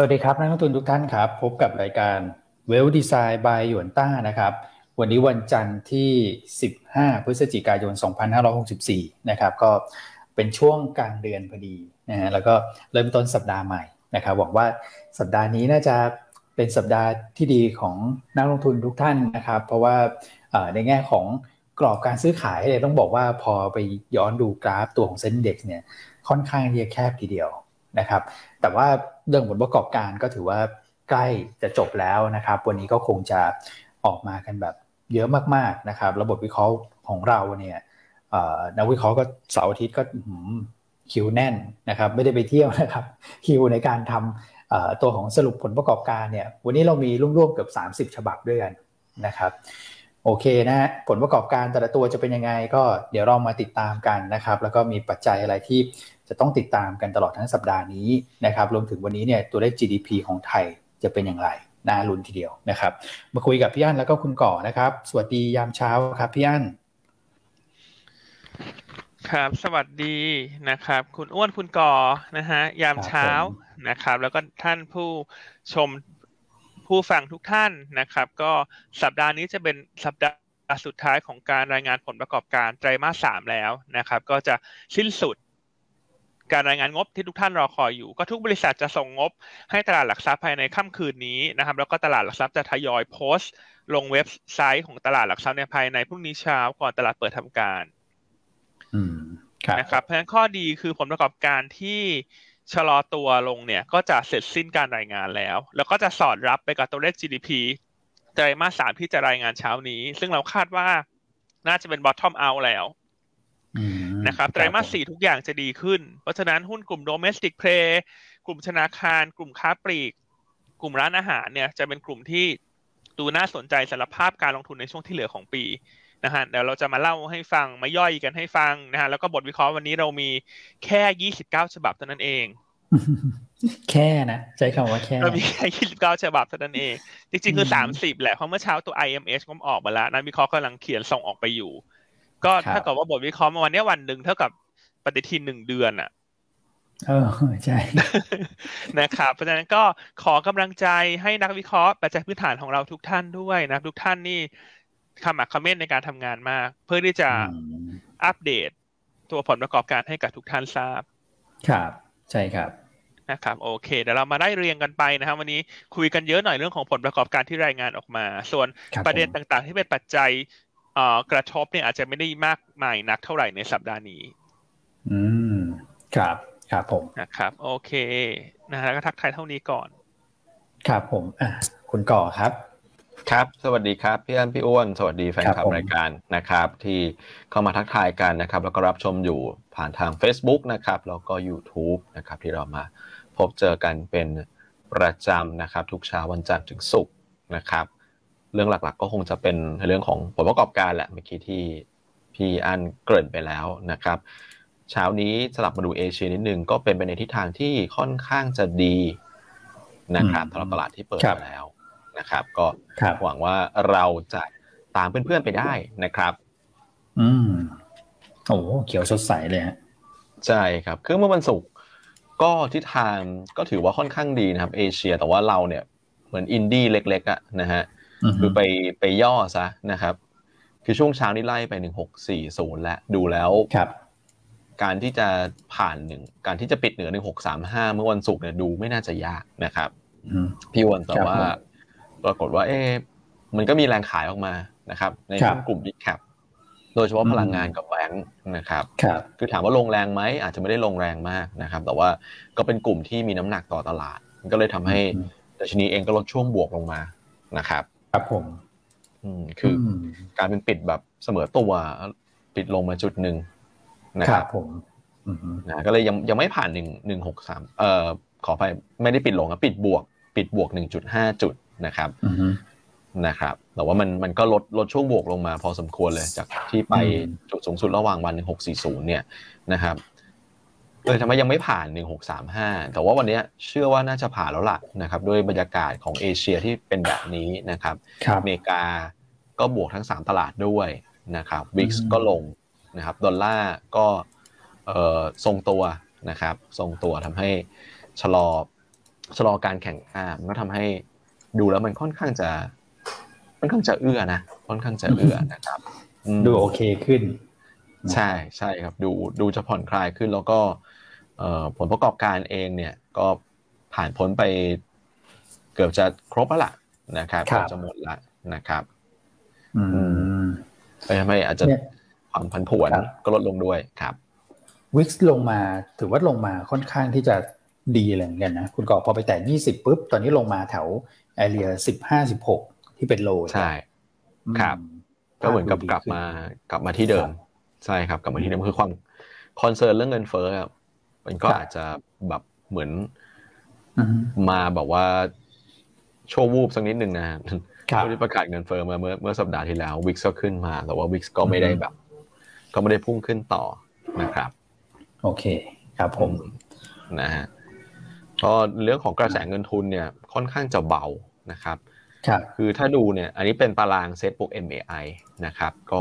สวัสดีครับนักลงทุนทุกท่านครับ พบกับรายการเวลดีไซน์บายหยวนต้านะครับ วันนี้วันจันทร์ที่ 15 พฤศจิกายน 2564 นะครับ ก็เป็นช่วงกลางเดือนพอดีนะฮะแล้วก็เริ่มต้นสัปดาห์ใหม่นะครับหวังว่าสัปดาห์นี้น่าจะเป็นสัปดาห์ที่ดีของนักลงทุนทุกท่านนะครับ เพราะว่าในแง่ของกรอบการซื้อขายเนี่ยต้องบอกว่าพอไปย้อนดูกราฟตัวของเซ็นเด็กเนี่ยค่อนข้างที่จะแคบทีเดียวนะครับ แต่ว่า เรื่องผลประกอบการก็ถือว่าใกล้จะจบแล้วนะครับ วันนี้ก็คงจะออกมากันแบบเยอะมากๆนะครับ ระบบวิเคราะห์ของเราเนี่ยนักวิเคราะห์ก็เสาร์อาทิตย์ก็คิวแน่นนะครับ ไม่ได้ไปเที่ยวนะครับคิวในการทำตัวของสรุปผลประกอบการเนี่ย วันนี้เรามีร่วมๆเกือบ30 ฉบับด้วยกันนะครับ โอเคนะฮะผลประกอบการแต่ละตัวจะเป็นยังไง ก็เดี๋ยวเรามาติดตามกันนะครับ แล้วก็มีปัจจัยอะไรที่ จะต้องติดตามกันตลอดทั้งสัปดาห์นี้นะครับรวมถึงวันนี้เนี่ยตัวเลข GDP ของไทยจะเป็นอย่างไรน่าลุ้นทีเดียวนะครับ มาคุยกับพี่อั้นแล้วก็คุณก่อนะครับ สวัสดียามเช้าครับพี่อั้นครับ สวัสดีนะครับ คุณอ้วนคุณก่อนะฮะยามเช้านะครับ แล้วก็ท่านผู้ชมผู้ฟังทุกท่านนะครับ ก็สัปดาห์นี้จะเป็นสัปดาห์สุดท้ายของการรายงานผลประกอบการไตรมาสสามแล้วนะครับ ก็จะสิ้นสุด การรายงานงบที่ทุกท่านรอคอยอยู่ ก็ทุกบริษัทจะส่งงบให้ตลาดหลักทรัพย์ภายในค่ำคืนนี้นะครับ แล้วก็ตลาดหลักทรัพย์จะทยอยโพสต์ ลงเว็บไซต์ของตลาดหลักทรัพย์ในภายในพรุ่งนี้เช้าก่อนตลาดเปิดทำการนะครับ เพราะฉะนั้นข้อดีคือผลประกอบการที่ชะลอตัวลงเนี่ย ก็จะเสร็จสิ้นการรายงานแล้ว แล้วก็จะสอดรับไปกับตัวเลข GDP ไตรมาสสามที่จะรายงานเช้านี้ ซึ่งเราคาดว่าน่าจะเป็น bottom out แล้ว นะครับไตรมาสสี่ทุกอย่างจะดีขึ้น เพราะฉะนั้นหุ้นกลุ่มโดเมสติกเพลย์กลุ่มธนาคาร กลุ่มค้าปลีก กลุ่มร้านอาหารเนี่ยจะเป็นกลุ่มที่ดูน่าสนใจสำหรับภาพการลงทุนในช่วงที่เหลือของปีนะฮะเดี๋ยวเราจะมาเล่าให้ฟังมาย่อยกันให้ฟังนะฮะแล้วก็บทวิเคราะห์วันนี้เรามีแค่ยี่สิบเก้าฉบับเท่านั้นเอง แค่นะใช้คำว่าแค่เรามีแค่ยี่สิบเก้าฉบับเท่านั้นเอง จริงๆคือสามสิบแหละเพราะเมื่อเช้าตัว IMH ก็ออกมาแล้วนักวิเคราะห์กำลังเขียนส่งออกไปอยู่ ก็ถ้ากับว่าบทวิเคราะห์มาวันนี้วันหนึ่งเท่ากับปฏิทินหนึ่งเดือนอะเออใช่นะครับเพราะฉะนั้นก็ขอกำลังใจให้นักวิเคราะห์ปัจจัยพื้นฐานของเราทุกท่านด้วยนะทุกท่านนี่คำอักคอมเมนต์ในการทำงานมาก เพื่อที่จะอัปเดตตัวผลประกอบการให้กับทุกท่านทราบ ครับ ใช่ครับนะครับโอเคเดี๋ยวเรามาได้เรียงกันไปนะครับวันนี้คุยกันเยอะหน่อยเรื่องของผลประกอบการที่รายงานออกมา ส่วนประเด็นต่างๆ ที่เป็นปัจจัย กระทบเนี่ยอาจจะไม่ได้มากมายนักเท่าไหร่ในสัปดาห์นี้ อืม ครับ ครับผม นะครับ โอเค นะฮะก็ทักทายเท่านี้ก่อน ครับผม อะ คุณก่อครับ ครับ สวัสดีครับ พี่อันพี่อ้วน สวัสดีแฟนคลับรายการนะครับ ที่เข้ามาทักทายกันนะครับ แล้วก็รับชมอยู่ผ่านทาง Facebook นะครับ แล้วก็ YouTube นะครับ ที่เรามาพบเจอกันเป็นประจำนะครับ ทุกเช้าวันจันทร์ถึงศุกร์นะครับ เรื่องหลัก ๆ ก็คงจะเป็นเรื่องของผลประกอบการแหละเมื่อกี้ที่พี่อันเกริ่นไปแล้วนะครับเช้านี้สลับมาดูเอเชียนิดนึงก็เป็นไปในทิศทางที่ค่อนข้างจะดีนะครับสำหรับตลาดที่เปิดมาแล้วนะครับ ก็หวังว่าเราจะตามเพื่อนๆไปได้นะครับ อืมโอ้เขียวสดใสเลยฮะใช่ครับคือเมื่อวันศุกร์ก็ทิศทางก็ถือว่าค่อนข้างดีนะครับ เอเชียแต่ว่าเราเนี่ยเหมือนอินดี้เล็กๆอะนะฮะ คือไปไปย่อซะนะครับ คือช่วงเช้านี้ไล่ไปหนึ่งหกสี่ศูนย์แล้วดูแล้วครับการที่จะผ่านหนึ่งการที่จะปิดเหนือหนึ่งหกสามห้าเมื่อวันศุกร์เนี่ยดูไม่น่าจะยากนะครับพี่วันแต่ว่าปรากฏว่า เอ๊มันก็มีแรงขายออกมานะครับ ในกลุ่มบิ๊กแคปโดยเฉพาะพลังงานกับแบงค์นะครับคือถามว่าลงแรงไหมอาจจะไม่ได้ลงแรงมากนะครับ แต่ว่าก็เป็นกลุ่มที่มีน้ำหนักต่อตลาด ก็เลยทำให้ดัชนีเองก็ลดช่วงบวกลงมานะครับ ครับผม อืมคือการเป็นปิดแบบเสมอตัวปิดลงมาจุดหนึ่งนะครับผมนะก็เลยยังยังไม่ผ่านหนึ่งหนึ่งหกสามเอ่อขอไปไม่ได้ปิดลงอะปิดบวก ปิดบวกหนึ่งจุดห้าจุดนะครับนะครับ แต่ว่ามันมันก็ลดลดช่วงบวกลงมาพอสมควรเลยจากที่ไปจุดสูงสุดระหว่างวันหนึ่งหกสี่ศูนย์เนี่ยนะครับ เลยทำไมยังไม่ผ่าน 1635 แต่ว่าวันนี้เชื่อว่าน่าจะผ่านแล้วล่ะนะครับด้วยบรรยากาศของเอเชียที่เป็นแบบนี้นะครับอเมริกาก็บวกทั้ง 3 ตลาดด้วยนะครับวิกก็ลงนะครับดอลลาร์ก็ทรงตัวนะครับทรงตัวทำให้ชะลอชะลอการแข่งข้ามก็ทำให้ดูแล้วมันค่อนข้างจะค่อนข้างจะเอื้อนะค่อนข้างจะเอื้อนะครับดูโอเคขึ้น ใช่ใช่ครับ ดูดูจะผ่อนคลายขึ้นแล้วก็ ผลประกอบการเองเนี่ยก็ผ่านพ้นไปเกือบจะครบแล้วล่ะนะครับเกือบจะหมดละนะครับอืมไปทำให้อาจจะความพันผวนก็ลดลงด้วยครับวิกซ์ลงมาถือว่าลงมาค่อนข้างที่จะดีเลยเหมือนกันนะคุณกอพอไปแต่ยี่สิบปุ๊บ ตอนนี้ลงมาแถวไอเรียสิบห้าสิบหกที่เป็นโลใช่ครับ ก็เหมือนกับกลับมากลับมาที่เดิม ใช่ครับ กลับมาที่เดิมคือความคอนเซิร์นเรื่องเงินเฟ้อ มันก็อาจจะแบบเหมือนมาแบบว่าโชว์วูบสักนิดหนึ่งนะที่ประกาศเงินเฟ้อมาเมื่อเมื่อสัปดาห์ที่แล้ว VIX ก็ขึ้นมา แต่ว่า VIX ก็ไม่ได้แบบ ก็ไม่ได้พุ่งขึ้นต่อนะครับ โอเคครับผมนะฮะก็เรื่องของกระแสเงินทุนเนี่ยค่อนข้างจะเบานะครับครับคือถ้าดูเนี่ย อันนี้เป็นตารางเซ็ตบุ๊ก MAI นะครับ ก็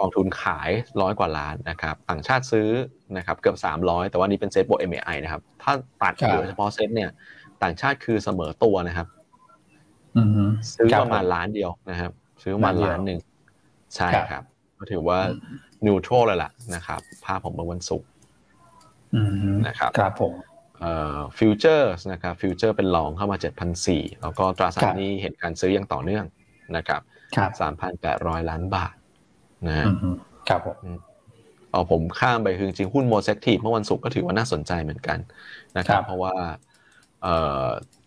กองทุนขายร้อยกว่าล้านนะครับ ต่างชาติซื้อนะครับเกือบสามร้อยแต่ว่านี้เป็นเซ็ตบุ๊ก MAI นะครับ ถ้าตัดเหลือเฉพาะเซ็ตเนี่ย ต่างชาติคือเสมอตัวนะครับซื้อประมาณล้านเดียวนะครับ ซื้อประมาณล้านหนึ่งใช่ครับ ก็ถือว่านิวโตรเลยล่ะนะครับ ภาพของเมื่อวันศุกร์นะครับครับผมฟิวเจอร์นะครับฟิวเจอร์เป็นรองเข้ามา7,400แล้วก็ตราสารนี้เห็นการซื้ออย่างต่อเนื่องนะครับ3,800 ล้านบาท นะครับผมเอาผมข้ามไปคือจริงหุ้น most active เมื่อวันศุกร์ก็ถือว่าน่าสนใจเหมือนกันนะครับ เพราะว่า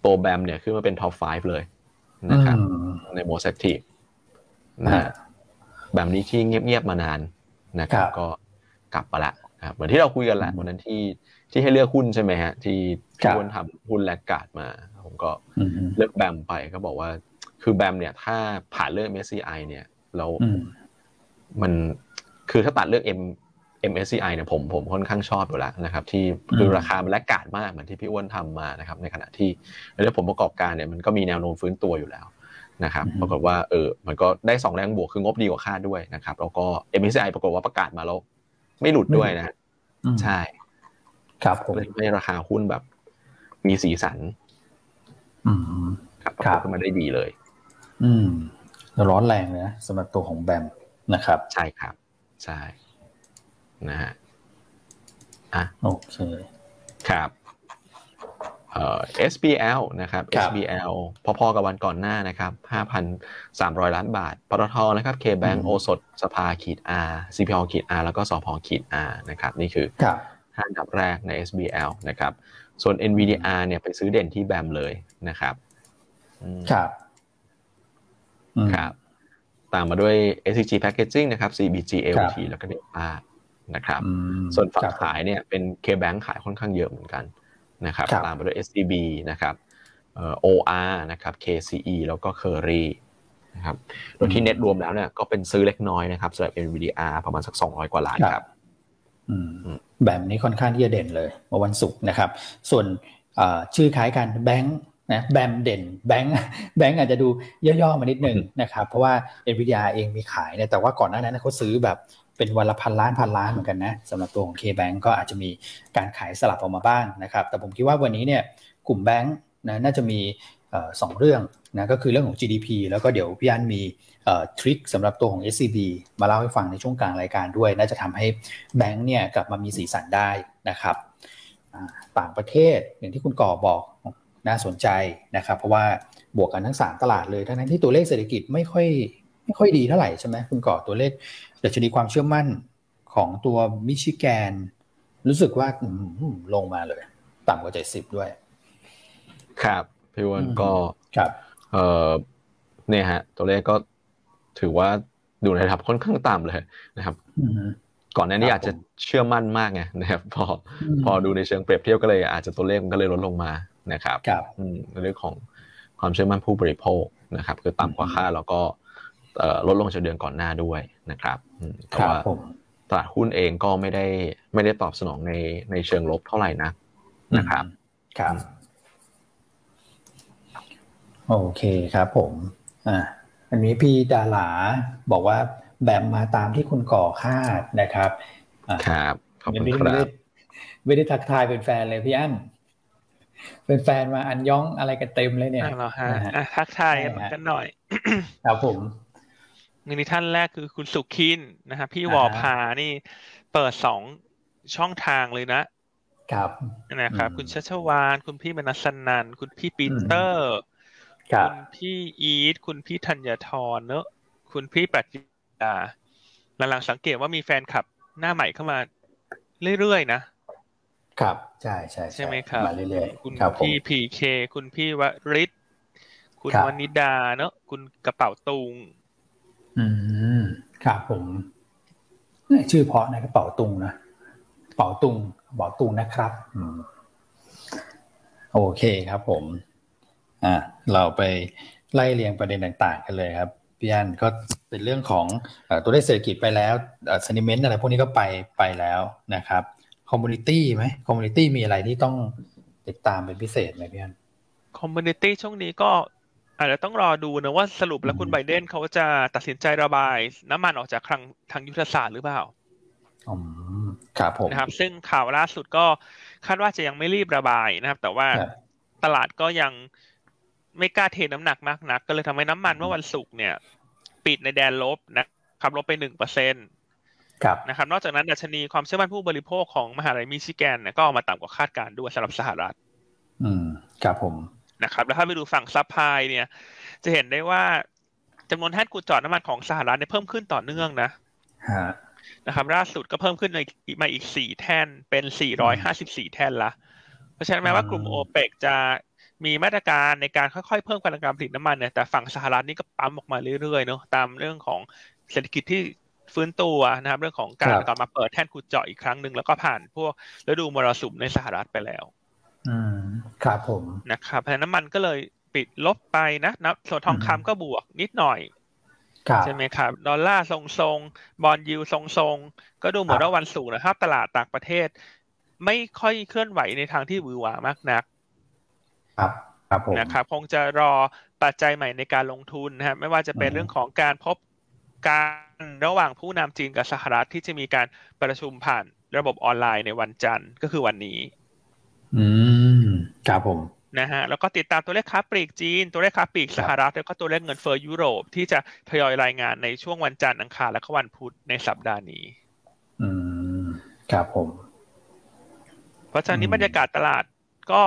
ตัว BAM เนี่ยขึ้นมาเป็น top 5 เลยนะครับ ใน most active นะ BAM นี้ที่เงียบๆมานานนะครับ ก็กลับมาละเหมือนที่เราคุยกันแหละวันนั้นที่ที่ให้เลือกหุ้นใช่ไหมฮะ ที่ที่วนทำหุ้นแลกกาดมา ผมก็เลือก BAM ไปก็บอกว่า คือ BAM เนี่ย ถ้าผ่านเลือก MSCI เนี่ยแล้ว มันคือถ้าตัดเลือก M MSCI เนี่ยผมผมค่อนข้างชอบอยู่แล้วนะครับ ที่คือราคามันแลกกาดมากเหมือนที่พี่อ้วนทำมานะครับ ในขณะที่ในเรื่องผลประกอบการเนี่ยมันก็มีแนวโน้มฟื้นตัวอยู่แล้วนะครับปรากฏว่าเออมันก็ได้สองแรงบวกคืองบดีกว่าคาดด้วยนะครับ แล้วก็ MSCI ปรากฏว่าประกาศมาแล้วไม่หลุดด้วยนะ ใช่ ครับผมให้ราคาหุ้นแบบ มีสีสันอืมครับขึ้นมาได้ดีเลย อืมร้อนแรงเลยนะสำหรับตัวของแบม นะครับ ใช่ครับ ใช่นะฮะอะโอเคครับเอ่อ SBL นะครับ SBL พอๆกับวันก่อนหน้านะครับ 5,300 ล้านบาทปตทนะครับ K-Bank โอสดสภาขีด R CPO ขีด R แล้วก็สพขีด R นะครับ นี่คือห้าอันดับแรกใน SBL นะครับ ส่วน NVDR เนี่ยไปซื้อเด่นที่แบมเลยนะครับ ครับ ครับ ตามมาด้วย SCG Packaging นะครับ CBG LT แล้วก็เดต้านะครับ ส่วนฝั่งขายเนี่ยเป็น K-Bank ขายค่อนข้างเยอะเหมือนกันนะครับ ตามมาด้วย SCB นะครับ OR นะครับ KCE แล้วก็ Curry นะครับ โดยที่เน็ตรวมแล้วเนี่ยก็เป็นซื้อเล็กน้อยนะครับสำหรับ NVDR ประมาณสัก 200 กว่าล้านครับแบบนี้ค่อนข้างที่จะเด่นเลยเมื่อวันศุกร์นะครับ ส่วนชื่อคล้ายกันแบงค์ นะแบมเด่นแบงค์แบงค์อาจจะดูย่อๆมานิดนึงนะครับเพราะว่า NVIDIA เองมีขายเนี่ยแต่ว่าก่อนหน้านั้นเขาซื้อแบบเป็นวันละพันล้านพันล้านเหมือนกันนะสำหรับตัวของ K-Bank ก็อาจจะมีการขายสลับออกมาบ้างนะครับแต่ผมคิดว่าวันนี้เนี่ยกลุ่มแบงค์นะน่าจะมีสองเรื่องนะก็คือเรื่องของ GDP แล้วก็เดี๋ยวพี่อันมีทริคสำหรับตัวของ SCB มาเล่าให้ฟังในช่วงกลางรายการด้วย น่าจะทำให้แบงค์เนี่ยกลับมามีสีสันได้นะครับต่างประเทศอย่างที่คุณก่อบอก น่าสนใจนะครับ เพราะว่าบวกกันทั้ง 3 ตลาดเลย ทั้งที่ตัวเลขเศรษฐกิจไม่ค่อยไม่ค่อยดีเท่าไหร่ใช่ไหมคุณก่อตัวเลขดัชนีความเชื่อมั่นของตัวมิชิแกน รู้สึกว่าลงมาเลย ต่ำกว่าเจ็ดสิบด้วย ครับพี่วันก็ครับเออเนี่ยฮะ ตัวเลขก็ถือว่าดูในระดับค่อนข้างต่ำเลยนะครับก่อนหน้านี้อาจจะเชื่อมั่นมากไงนะครับ พอพอดูในเชิงเปรียบเทียบก็เลยอาจจะตัวเลขมันก็เลยลดลงมา นะครับครับในเรื่องของความเชื่อมั่นผู้บริโภคนะครับ คือต่ำกว่าค่าแล้วก็ลดลงจากเดือนก่อนหน้าด้วยนะครับแต่ว่าตลาดหุ้นเองก็ไม่ได้ไม่ได้ตอบสนองในในเชิงลบเท่าไหร่นะนะครับครับโอเคครับผมอ่าอันนี้พี่ดาราบอกว่าแบบมาตามที่คุณก่อคาดนะครับ ครับขอบคุณครับไม่ได้ทักทายเป็นแฟนเลยพี่อั้น เป็นแฟนมาอันย่องอะไรกันเต็มเลยเนี่ยเหรอฮะอะทักทายกันหน่อยครับผมนี่ท่านแรกคือคุณสุขินนะครับพี่วอพานี่เปิดสองช่องทางเลยนะครับนะครับ คุณชัชวาน คุณพี่มนัสนัน คุณพี่ปีเตอร์ คุณพี่อีท คุณพี่ธัญทรเนอะคุณพี่ปรัชญาหลังๆสังเกตว่ามีแฟนคลับหน้าใหม่เข้ามาเรื่อยๆนะ ครับ ใช่ใช่ใช่ไหมครับมาเรื่อยๆคุณพี่พีเคคุณพี่วริศคุณวนิดาเนอะคุณกระเป๋าตุง อืมครับผมชื่อเพราะนะกระเป๋าตุงนะเป๋าตุงเป๋าตุงนะครับอืมโอเคครับผม อ่า เราไปไล่เรียงประเด็นต่าง ๆ กันเลยครับพี่อันก็เป็นเรื่องของตัวเลขเศรษฐกิจไปแล้ว sentiment อะไรพวกนี้ก็ไปไปแล้วนะครับ commodity ไหม commodity มีอะไรที่ต้องติดตามเป็นพิเศษไหมพี่อันcommodity ช่วงนี้ก็อาจจะต้องรอดูนะว่าสรุปแล้วคุณไบเดนเขาจะตัดสินใจระบาย น้ำมันออกจากคลังทางยุทธศาสตร์หรือเปล่าอืมครับผมนะครับ ซึ่งข่าวล่าสุดก็คาดว่าจะยังไม่รีบระบายนะครับ แต่ว่าตลาดก็ยังไม่กล้าเทน้ำหนักมากนัก ก็เลยทำให้น้ำมันเมื่อวันศุกร์เนี่ย ปิดในแดนลบนะครับลบไปหนึ่งเปอร์เซ็นต์ นะครับนอกจากนั้นดัชนีความเชื่อมั่นผู้บริโภคของมหาลัยมิชิแกนก็ออกมาต่ำกว่าคาดการณ์ด้วยสำหรับสหรัฐ อืมครับผมนะครับ แล้วถ้าไปดูฝั่ง supply เนี่ย จะเห็นได้ว่าจำนวนแท่นขุดเจาะน้ำมันของสหรัฐเนี่ยเพิ่มขึ้นต่อเนื่องนะนะครับล่าสุดก็เพิ่มขึ้นในมาอีกสี่แท่นเป็นสี่ร้อยห้าสิบสี่แท่นละ เพราะฉะนั้นแม้ว่ากลุ่มโอเปกจะมีมาตรการในการค่อยๆ เพิ่มการผลิตน้ำมันเนี่ยแต่ฝั่งสหรัฐนี่ก็ปั๊มออกมาเรื่อยๆเนาะตามเรื่องของเศรษฐกิจที่ ฟื้นตัวนะครับ เรื่องของการกลับมาเปิดแท่นขุดเจาะอีกครั้งหนึ่งแล้วก็ผ่านพวกฤดูมรสุมในสหรัฐไปแล้วอืมครับผมนะครับเพราะน้ำมันก็เลยปิดลบไปนะนะส่วนทองคำก็บวกนิดหน่อยใช่ไหมครับ ดอลลาร์ทรงๆบอลยูทรงๆ ก็ดูเหมือนว่าวันสูงนะครับตลาดต่างประเทศ ไม่ค่อยเคลื่อนไหวในทางที่วือหวามากนัก ครับครับผมนะครับคงจะรอปัจจัยใหม่ในการลงทุนนะครับไม่ว่าจะเป็นเรื่องของการพบ การระหว่างผู้นำจีนกับสหรัฐที่จะมีการประชุมผ่านระบบออนไลน์ในวันจันทร์ก็คือวันนี้ อืมครับผมนะฮะแล้วก็ติดตามตัวเลขค้าปลีกจีน ตัวเลขค้าปลีกสหรัฐแล้วก็ตัวเลขเงินเฟ้อยุโรปที่จะทยอยรายงานในช่วงวันจันทร์อังคารและก็วันพุธในสัปดาห์นี้ อืมครับผม เพราะฉะนั้นบรรยากาศตลาดก็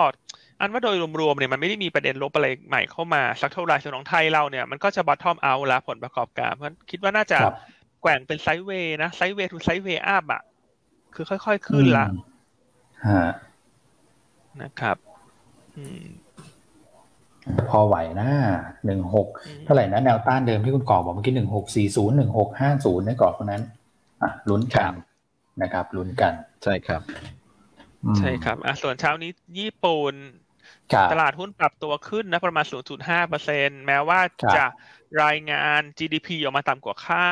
อันว่าโดยรวมๆเนี่ยมันไม่ได้มีประเด็นลบอะไรใหม่เข้ามาสักเท่าไหร่ส่วนของไทยเราเนี่ยมันก็จะบัตทอมเอาแล้วผลประกอบการเพราะคิดว่าน่าจะแกว่งเป็น sideway นะ sideway to sideway up อะคือค่อยๆขึ้นละนะครับพอไหวนะหนึ่งหกเท่าไหร่นะแนวต้านเดิมที่คุณก่อบอกเมื่อกี้หนึ่งหกสี่ศูนย์หนึ่งหกห้าศูนย์ในกรอบบนนั้นอะลุ้นกันนะครับลุ้นกัน ใช่ครับ ใช่ครับอะส่วนเช้านี้ญี่ปุ่น ตลาดหุ้นปรับตัวขึ้นนะประมาณ 0.5เปอร์เซ็นต์แม้ว่าจะรายงาน GDP ออกมาต่ำกว่าคา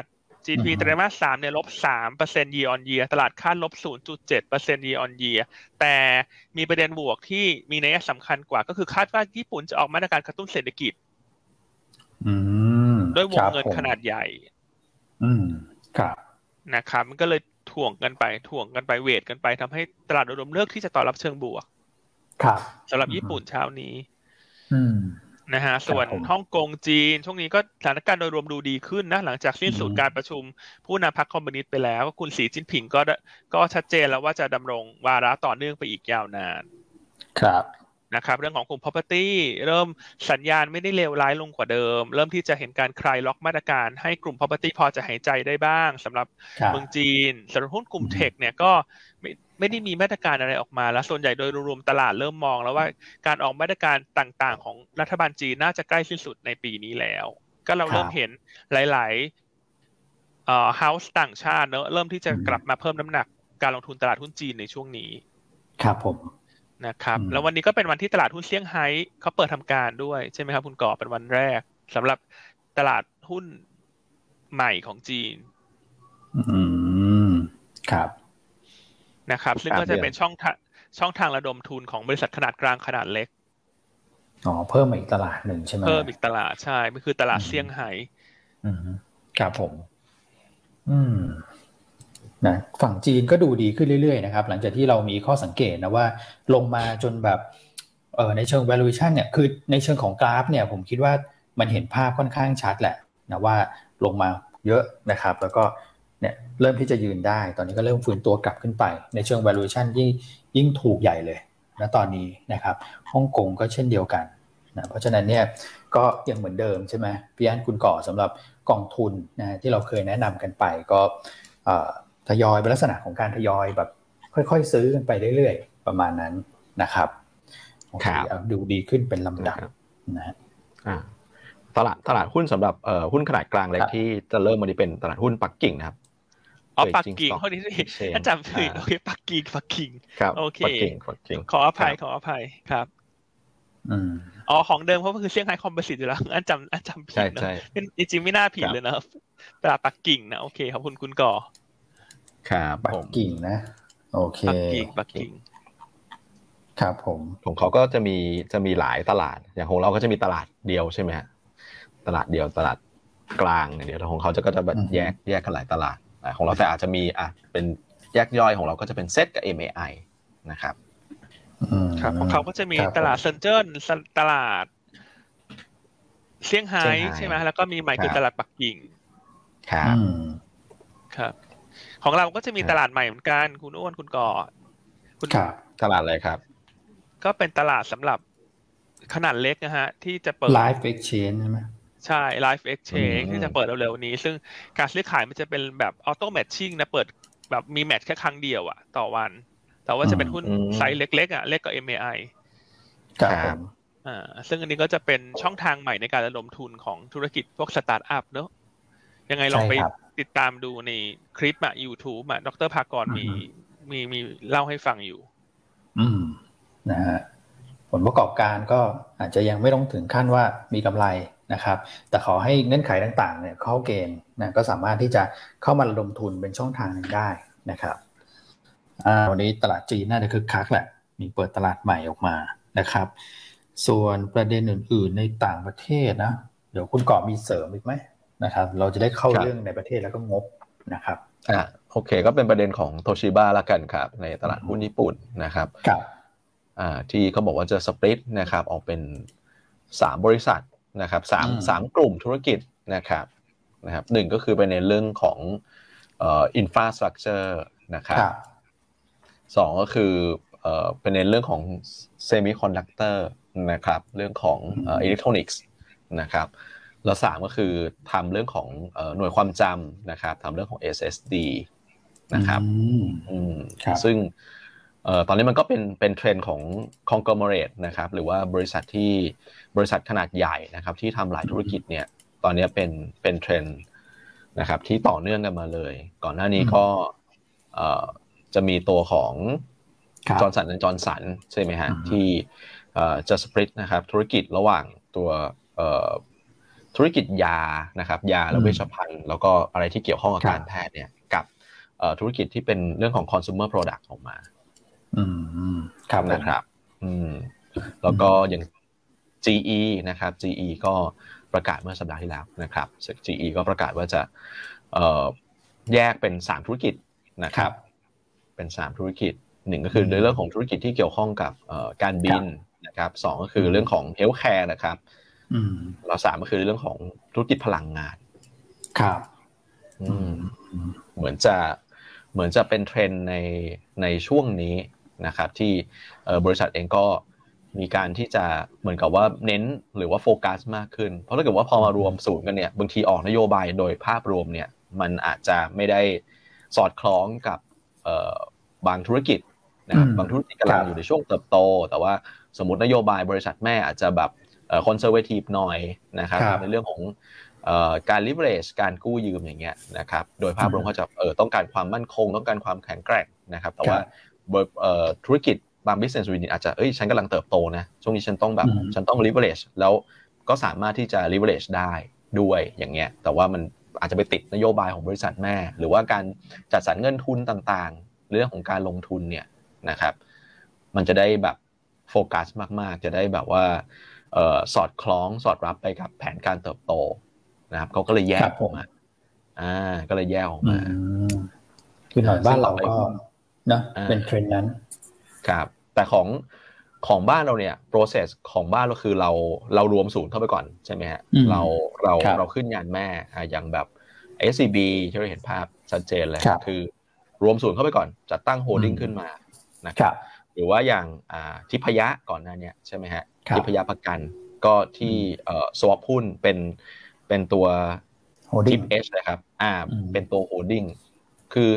ด GDP ไตรมาสสามเนี่ยลบสามเปอร์เซ็นต์ year on year ตลาดคาดลบ0.7เปอร์เซ็นต์ year on year แต่มีประเด็นบวกที่มีนัยสำคัญกว่าก็คือคาดว่าญี่ปุ่นจะออกมาตรการกระตุ้นเศรษฐกิจด้วยวงเงินขนาดใหญ่ อืมครับนะครับ มันก็เลยถ่วงกันไปถ่วงกันไปเวทกันไปทำให้ตลาดโดยรวมเลือกที่จะตอบรับเชิงบวก ครับสำหรับญี่ปุ่นเช้านี้อืมนะฮะส่วนฮ่องกงจีน ช่วงนี้ก็สถานการณ์โดยรวมดูดีขึ้นนะ หลังจากสิ้นสุดการประชุม ผู้นำพรรคคอมมิวนิสต์ไปแล้ว คุณสีจิ้นผิงก็ก็ชัดเจนแล้วว่าจะดำรงวาระต่อเนื่องไปอีกยาวนาน ครับนะครับเรื่องของกลุ่ม property เริ่มสัญญาณไม่ได้เลวร้ายลงกว่าเดิม เริ่มที่จะเห็นการคลายล็อกมาตรการให้กลุ่ม property พอจะหายใจได้บ้างสำหรับเมืองจีนสำหรับหุ้นกลุ่มเทคเนี่ยก็ ไม่ไม่ได้มีมาตรการอะไรออกมา แล้วส่วนใหญ่โดยรวมตลาดเริ่มมองแล้วว่าการออกมาตรการต่างๆ ของรัฐบาลจีนน่าจะใกล้สิ้นสุดในปีนี้แล้ว ก็เราเริ่มเห็นหลายๆเอ่อ house ต่างชาติเนอะเริ่มที่จะกลับมาเพิ่มน้ำหนักการลงทุนตลาดหุ้นจีนในช่วงนี้ ครับผมนะครับแล้ววันนี้ก็เป็นวันที่ตลาดหุ้นเซี่ยงไฮ้เขาเปิดทำการด้วยใช่ไหมครับคุณก่อเป็นวันแรกสำหรับตลาดหุ้นใหม่ของจีน อืมครับ นะครับ ซึ่งก็จะเป็นช่องทางช่องทางระดมทุนของบริษัทขนาดกลางขนาดเล็กอ๋อเพิ่มอีกตลาดหนึ่งใช่ไหมเพิ่มอีกตลาดใช่มันคือตลาดเซี่ยงไฮ้อืมครับผม อืมนะฝั่งจีนก็ดูดีขึ้นเรื่อยๆนะครับ หลังจากที่เรามีข้อสังเกตนะว่า ลงมาจนแบบเออในเชิง valuation เนี่ยคือในเชิงของกราฟ เนี่ย ผมคิดว่ามันเห็นภาพค่อนข้างชัดแหละนะว่าลงมาเยอะนะครับ แล้วก็ เนี่ยเริ่มที่จะยืนได้ ตอนนี้ก็เริ่มฟื้นตัวกลับขึ้นไป ในเชิง valuation ยิ่งยิ่งถูกใหญ่เลยนะตอนนี้นะครับฮ่องกงก็เช่นเดียวกันนะเพราะฉะนั้นเนี่ยก็ยังเหมือนเดิมใช่ไหมพี่อันคุณก่อสำหรับกองทุนนะที่เราเคยแนะนำกันไปก็ทยอยเป็นลักษณะของการทยอยแบบค่อยๆ ซื้อกันไปเรื่อยๆ ประมาณนั้นนะครับครับดูดีขึ้นเป็นลำดับนะฮะตลาดตลาดหุ้นสำหรับหุ้นขนาดกลางเล็กที่จะเริ่มมาดีเป็นตลาดหุ้นปักกิ่งนะครับ อ๋อปักกิ่งเขาดีสิถ้าจำผิดโอเคปักกิ่งปักกิ่งครับโอเคปักกิ่งปักกิ่งขออภัยขออภัยครับอ๋อของเดิมเพราะมันคือเซี่ยงไฮ้คอมเบสิตอยู่แล้วอันจำอันจำผิดนะจริงไม่น่าผิดเลยนะตลาดปักกิ่งนะโอเคขอบคุณคุณก่อครับปักกิ่งนะ โอเคปักกิ่งปักกิ่งครับผมของเขาก็จะมีจะมีหลายตลาด อย่างของเราก็จะมีตลาดเดียวใช่ไหมฮะตลาดเดียวตลาดกลางเดียวของเขาจะก็จะแบบแยกแยกกันหลายตลาด ของเราแต่อาจจะมีอะเป็นแยกย่อยของเราก็จะเป็นเซตกับ MAI นะครับครับของเขาก็จะมีตลาดเซินเจิ้นตลาดเซี่ยงไฮ้ใช่ไหมแล้วก็มีใหม่คือตลาดปักกิ่งครับครับ ของเราก็จะมีตลาดใหม่เหมือนกัน คุณอ้วนคุณก่อคุณตลาดอะไรครับ ก็เป็นตลาดสำหรับขนาดเล็กนะฮะ ที่จะเปิด Live Exchange ใช่ไหม ใช่ Live Exchange ที่จะเปิดเร็วๆนี้ ซึ่งการซื้อขายมันจะเป็นแบบ auto matching นะ เปิดแบบมี match แค่ครั้งเดียวอะต่อวัน แต่ว่าจะเป็นหุ้นไซส์เล็กๆอะเล็กกว่า MAI ครับอ่าซึ่งอันนี้ก็จะเป็นช่องทางใหม่ในการระดมทุนของธุรกิจพวกสตาร์ทอัพเนอะยังไงลองไปติดตามดูในคลิปอะ YouTube อะดรภากรมีมีมีเล่าให้ฟังอยู่ อืมนะฮะผลประกอบการก็อาจจะยังไม่ต้องถึงขั้นว่ามีกำไร นะครับ แต่ขอให้เงื่อนไขต่างๆเนี่ยเข้าเกณฑ์นะก็สามารถที่จะเข้ามาระดมทุนเป็นช่องทางหนึ่งได้นะครับวันนี้ตลาดจีนน่าจะคึกคักแหละ มีเปิดตลาดใหม่ออกมานะครับ ส่วนประเด็นอื่น ๆ ในต่างประเทศนะ เดี๋ยวคุณก่อมีเสริมอีกไหมนะครับ เราจะได้เข้าเรื่องในประเทศแล้วก็งบนะครับอ่าโอเค ก็เป็นประเด็นของโตชิบะละกันครับในตลาดหุ้นญี่ปุ่นนะครับครับอ่าที่เขาบอกว่าจะสปริตนะครับออกเป็นสามบริษัท นะครับสามสามกลุ่มธุรกิจนะครับนะครับหนึ่งก็คือเป็นในเรื่องของเอ่ออินฟราสตรักเจอร์นะครับสองก็คือเอ่อเป็นในเรื่องของเซมิคอนดักเตอร์นะครับเรื่องของอิเล็กทรอนิกส์นะครับแล้วสามก็คือทำเรื่องของหน่วยความจำนะครับทำเรื่องของ SSD นะครับซึ่ง ตอนนี้มันก็เป็นเป็นเทรนด์ของ conglomerate นะครับหรือว่าบริษัทที่บริษัทขนาดใหญ่นะครับที่ทำหลายธุรกิจเนี่ยตอนนี้เป็นเป็นเทรนด์นะครับที่ต่อเนื่องกันมาเลย ก่อนหน้านี้ก็จะมีตัวของจอร์นสันและจอร์นสันใช่ไหมฮะที่จะสปริตนะครับธุรกิจระหว่างตัวธุรกิจยานะครับยาและเวชภัณฑ์ แล้วก็อะไรที่เกี่ยวข้องกับการแพทย์เนี่ยกับธุรกิจที่เป็นเรื่องของ consumer product ออกมา อืมครับนะครับ อืม แล้วก็อย่าง GE นะครับ GE ก็ประกาศเมื่อสัปดาห์ที่แล้วนะครับ GE ก็ประกาศว่าจะแยกเป็นสามธุรกิจนะครับ เป็นสามธุรกิจหนึ่งก็คือในเรื่องของธุรกิจที่เกี่ยวข้องกับการบินนะครับสองก็คือเรื่องของเฮลท์แคร์นะครับเราสามก็คือเรื่องของธุรกิจพลังงาน ครับเหมือนจะเหมือนจะเป็นเทรนในในช่วงนี้ นะครับที่บริษัทเองก็มีการที่จะเหมือนกับว่าเน้นหรือว่าโฟกัสมากขึ้น เพราะถ้าเกิดว่าพอมารวมศูนย์กันเนี่ยบางทีออกนโยบายโดยภาพรวมเนี่ยมันอาจจะไม่ได้สอดคล้องกับบางธุรกิจนะครับบางธุรกิจกำลังอยู่ในช่วงเติบโต แต่ว่าสมมตินโยบายบริษัทแม่อาจจะแบบ conservative หน่อยนะครับในเรื่องของการลิเวอเรจการกู้ยืมอย่างเงี้ยนะครับโดยภาพรวมเขาจะเออต้องการความมั่นคง ต้องการความแข็งแกร่งนะครับ แต่ว่า ธุรกิจบาง business unit อาจจะเอ้ยฉันกำลังเติบโตนะ ช่วงนี้ฉันต้องแบบฉันต้อง leverage แล้วก็สามารถที่จะ leverage ได้ด้วยอย่างเงี้ย แต่ว่ามันอาจจะไปติดนโยบายของบริษัทแม่ หรือว่าการจัดสรรเงินทุนต่างๆ เรื่องของการลงทุนเนี่ยนะครับ มันจะได้แบบโฟกัสมากๆ จะได้แบบว่าสอดคล้องสอดรับไปกับแผนการเติบโตนะครับเขาก็เลยแยกออกมา อ่า ก็เลยแยกออกมาคือหน่อยบ้านเราก็ นะเป็นเทรนด์นั้นครับแต่ของของบ้านเราเนี่ย process ของบ้านเราคือเราเรารวมศูนย์เข้าไปก่อนใช่ไหมฮะเราเราเราขึ้นยานแม่อย่างแบบ SCB ที่เราเห็นภาพชัดเจนเลยคือรวมศูนย์เข้าไปก่อน จัดตั้ง holding ขึ้นมานะครับหรือว่าอย่างทิพยะก่อนหน้านี้ใช่ไหมฮะทิพยะประกันก็ที่ swap หุ้นเป็นเป็นตัว TIPH นะครับอ่าเป็นตัว holding คือ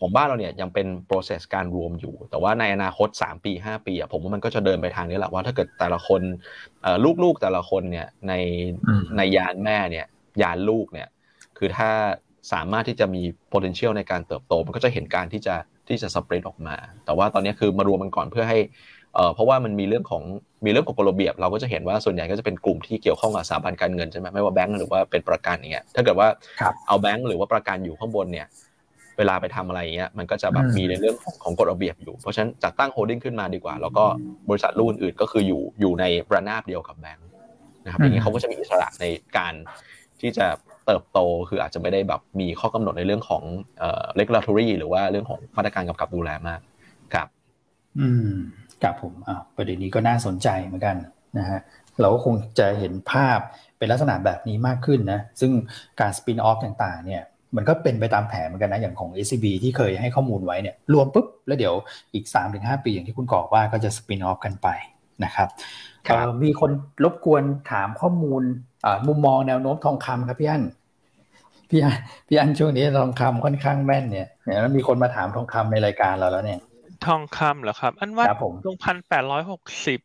ของบ้านเราเนี่ยยังเป็น process การรวมอยู่ แต่ว่าในอนาคต 3 ปี 5 ปีอะผมว่ามันก็จะเดินไปทางนี้แหละว่าถ้าเกิดแต่ละคนลูกๆแต่ละคนเนี่ยในในยานแม่เนี่ยยานลูกเนี่ยคือถ้าสามารถที่จะมี potential ในการเติบโต มันก็จะเห็นการที่จะที่จะ spread ออกมา แต่ว่าตอนนี้คือมารวมมันก่อนเพื่อให้เเพราะว่ามันมีเรื่องของมีเรื่องของกฎระเบียบ เราก็จะเห็นว่าส่วนใหญ่ก็จะเป็นกลุ่มที่เกี่ยวข้องกับสถาบันการเงินใช่ไหมไม่ว่าแบงก์หรือว่าเป็นประกันอย่างเงี้ยถ้าเกิดว่าเอาแบงก์หรือว่าประกันอยู่ข้างบนเนี่ย เวลาไปทำอะไรเงี้ยมันก็จะแบบมีในเรื่องของของกฎระเบียบอยู่ เพราะฉะนั้นจัดตั้งโฮดดิ้งขึ้นมาดีกว่า แล้วก็บริษัทลูกอื่นๆก็คืออยู่อยู่ในระนาบเดียวกับแบงก์นะครับอย่างนี้เขาก็จะมีอิสระในการที่จะเติบโตคืออาจจะไม่ได้แบบมีข้อกำหนดในเรื่องของเอ่อ regulatory หรือว่าเรื่องของมาตรการกำกับดูแลมากครับ อืมครับผมอ่าประเด็นนี้ก็น่าสนใจเหมือนกันนะฮะเราก็คงจะเห็นภาพเป็นลักษณะแบบนี้มากขึ้นนะซึ่งการสปินออฟต่างๆเนี่ย มันก็เป็นไปตามแผนเหมือนกันนะ อย่างของ SCB ที่เคยให้ข้อมูลไว้เนี่ยรวมปุ๊บ แล้วเดี๋ยวอีก 3-5 ปีอย่างที่คุณกอกว่าก็จะสปินออฟกันไปนะครับมีคนรบกวนถามข้อมูลมุมมองแนวโน้มทองคำครับพี่อันพี่อันพี่อันช่วงนี้ทองคำค่อนข้างแม่นเนี่ยแล้วมีคนมาถามทองคำในรายการเราแล้วเนี่ย ทองคำเหรอครับ อันว่าลงพันแปดร้อยหกสิบ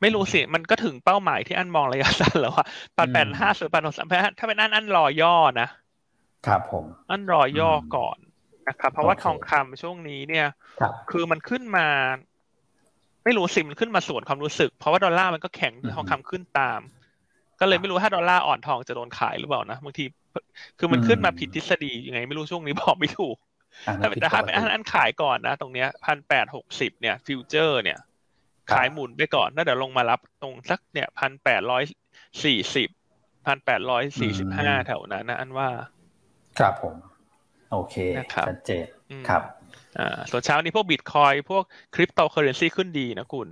ไม่รู้สิ มันก็ถึงเป้าหมายที่อันมองระยะสั้นแล้วว่าปันแปดห้าส่วนปันหกสามถ้าเป็นอันอันรอย่อนะ ครับผมอันรอย่อก่อนนะครับเพราะว่าทองคำช่วงนี้เนี่ยคือมันขึ้นมา ไม่รู้สิมันขึ้นมาส่วนความรู้สึก เพราะว่าดอลลาร์มันก็แข็งทองคำขึ้นตาม ก็เลยไม่รู้ถ้าดอลลาร์อ่อนทองจะโดนขายหรือเปล่านะบางทีคือมันขึ้นมาผิดทฤษฎียังไง ไม่รู้ช่วงนี้บอกไม่ถูกแต่ถ้าเป็นอันขายก่อนนะ ตรงเนี้ยพันแปดหกสิบเนี่ย future เนี่ย ขายหมุนไปก่อนแล้วเดี๋ยวลงมารับตรงสักเนี่ยพันแปดร้อยสี่สิบพันแปดร้อยสี่สิบห้าแถวนั้นนะอันว่า ครับผม โอเคชัดเจนครับอ่าส่วนเช้านี้พวกบิตคอยน์พวกคริปโตเคอร์เรนซีขึ้นดีนะคุณ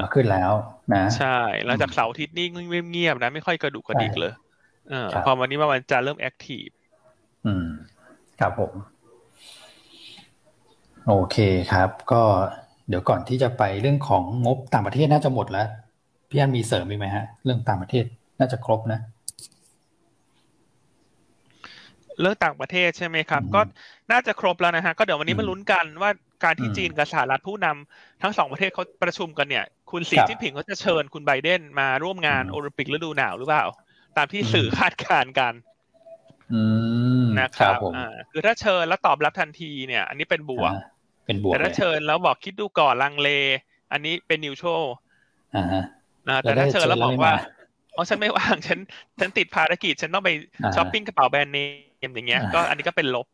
มาขึ้นแล้วนะ ใช่หลังจากเสาร์อาทิตย์นี่เงียบๆนะ ไม่ค่อยกระดุกกระดิกเลยเออพอวันนี้มาวันจันทร์เริ่ม active อืมครับผม โอเคครับ ก็เดี๋ยวก่อนที่จะไปเรื่องของงบต่างประเทศน่าจะหมดแล้ว พี่อันมีเสริมอีกไหมฮะ เรื่องต่างประเทศน่าจะครบนะ เรื่องต่างประเทศใช่ไหมครับ ก็น่าจะครบแล้วนะฮะ ก็เดี๋ยววันนี้มาลุ้นกันว่าการที่จีนกับสหรัฐผู้นำทั้งสองประเทศเขาประชุมกันเนี่ย คุณสีจิ้นผิงเขาจะเชิญคุณไบเดนมาร่วมงานโอลิมปิกฤดูหนาวหรือเปล่า ตามที่สื่อคาดการณ์กันนะครับอ่าคือถ้าเชิญแล้วตอบรับทันทีเนี่ย อันนี้เป็นบวกเป็นบวกแต่ถ้าเชิญแล้วบอกคิดดูก่อนลังเล อันนี้เป็นนิวโชว์นะแต่ถ้าเชิญแล้วบอกว่าอ๋อฉันไม่ว่างฉันฉันติดภารกิจ ฉันต้องไปช้อปปิ้งกระเป๋าแบรนด์เนม อย่างเงี้ย ก็อันนี้ก็เป็นลบ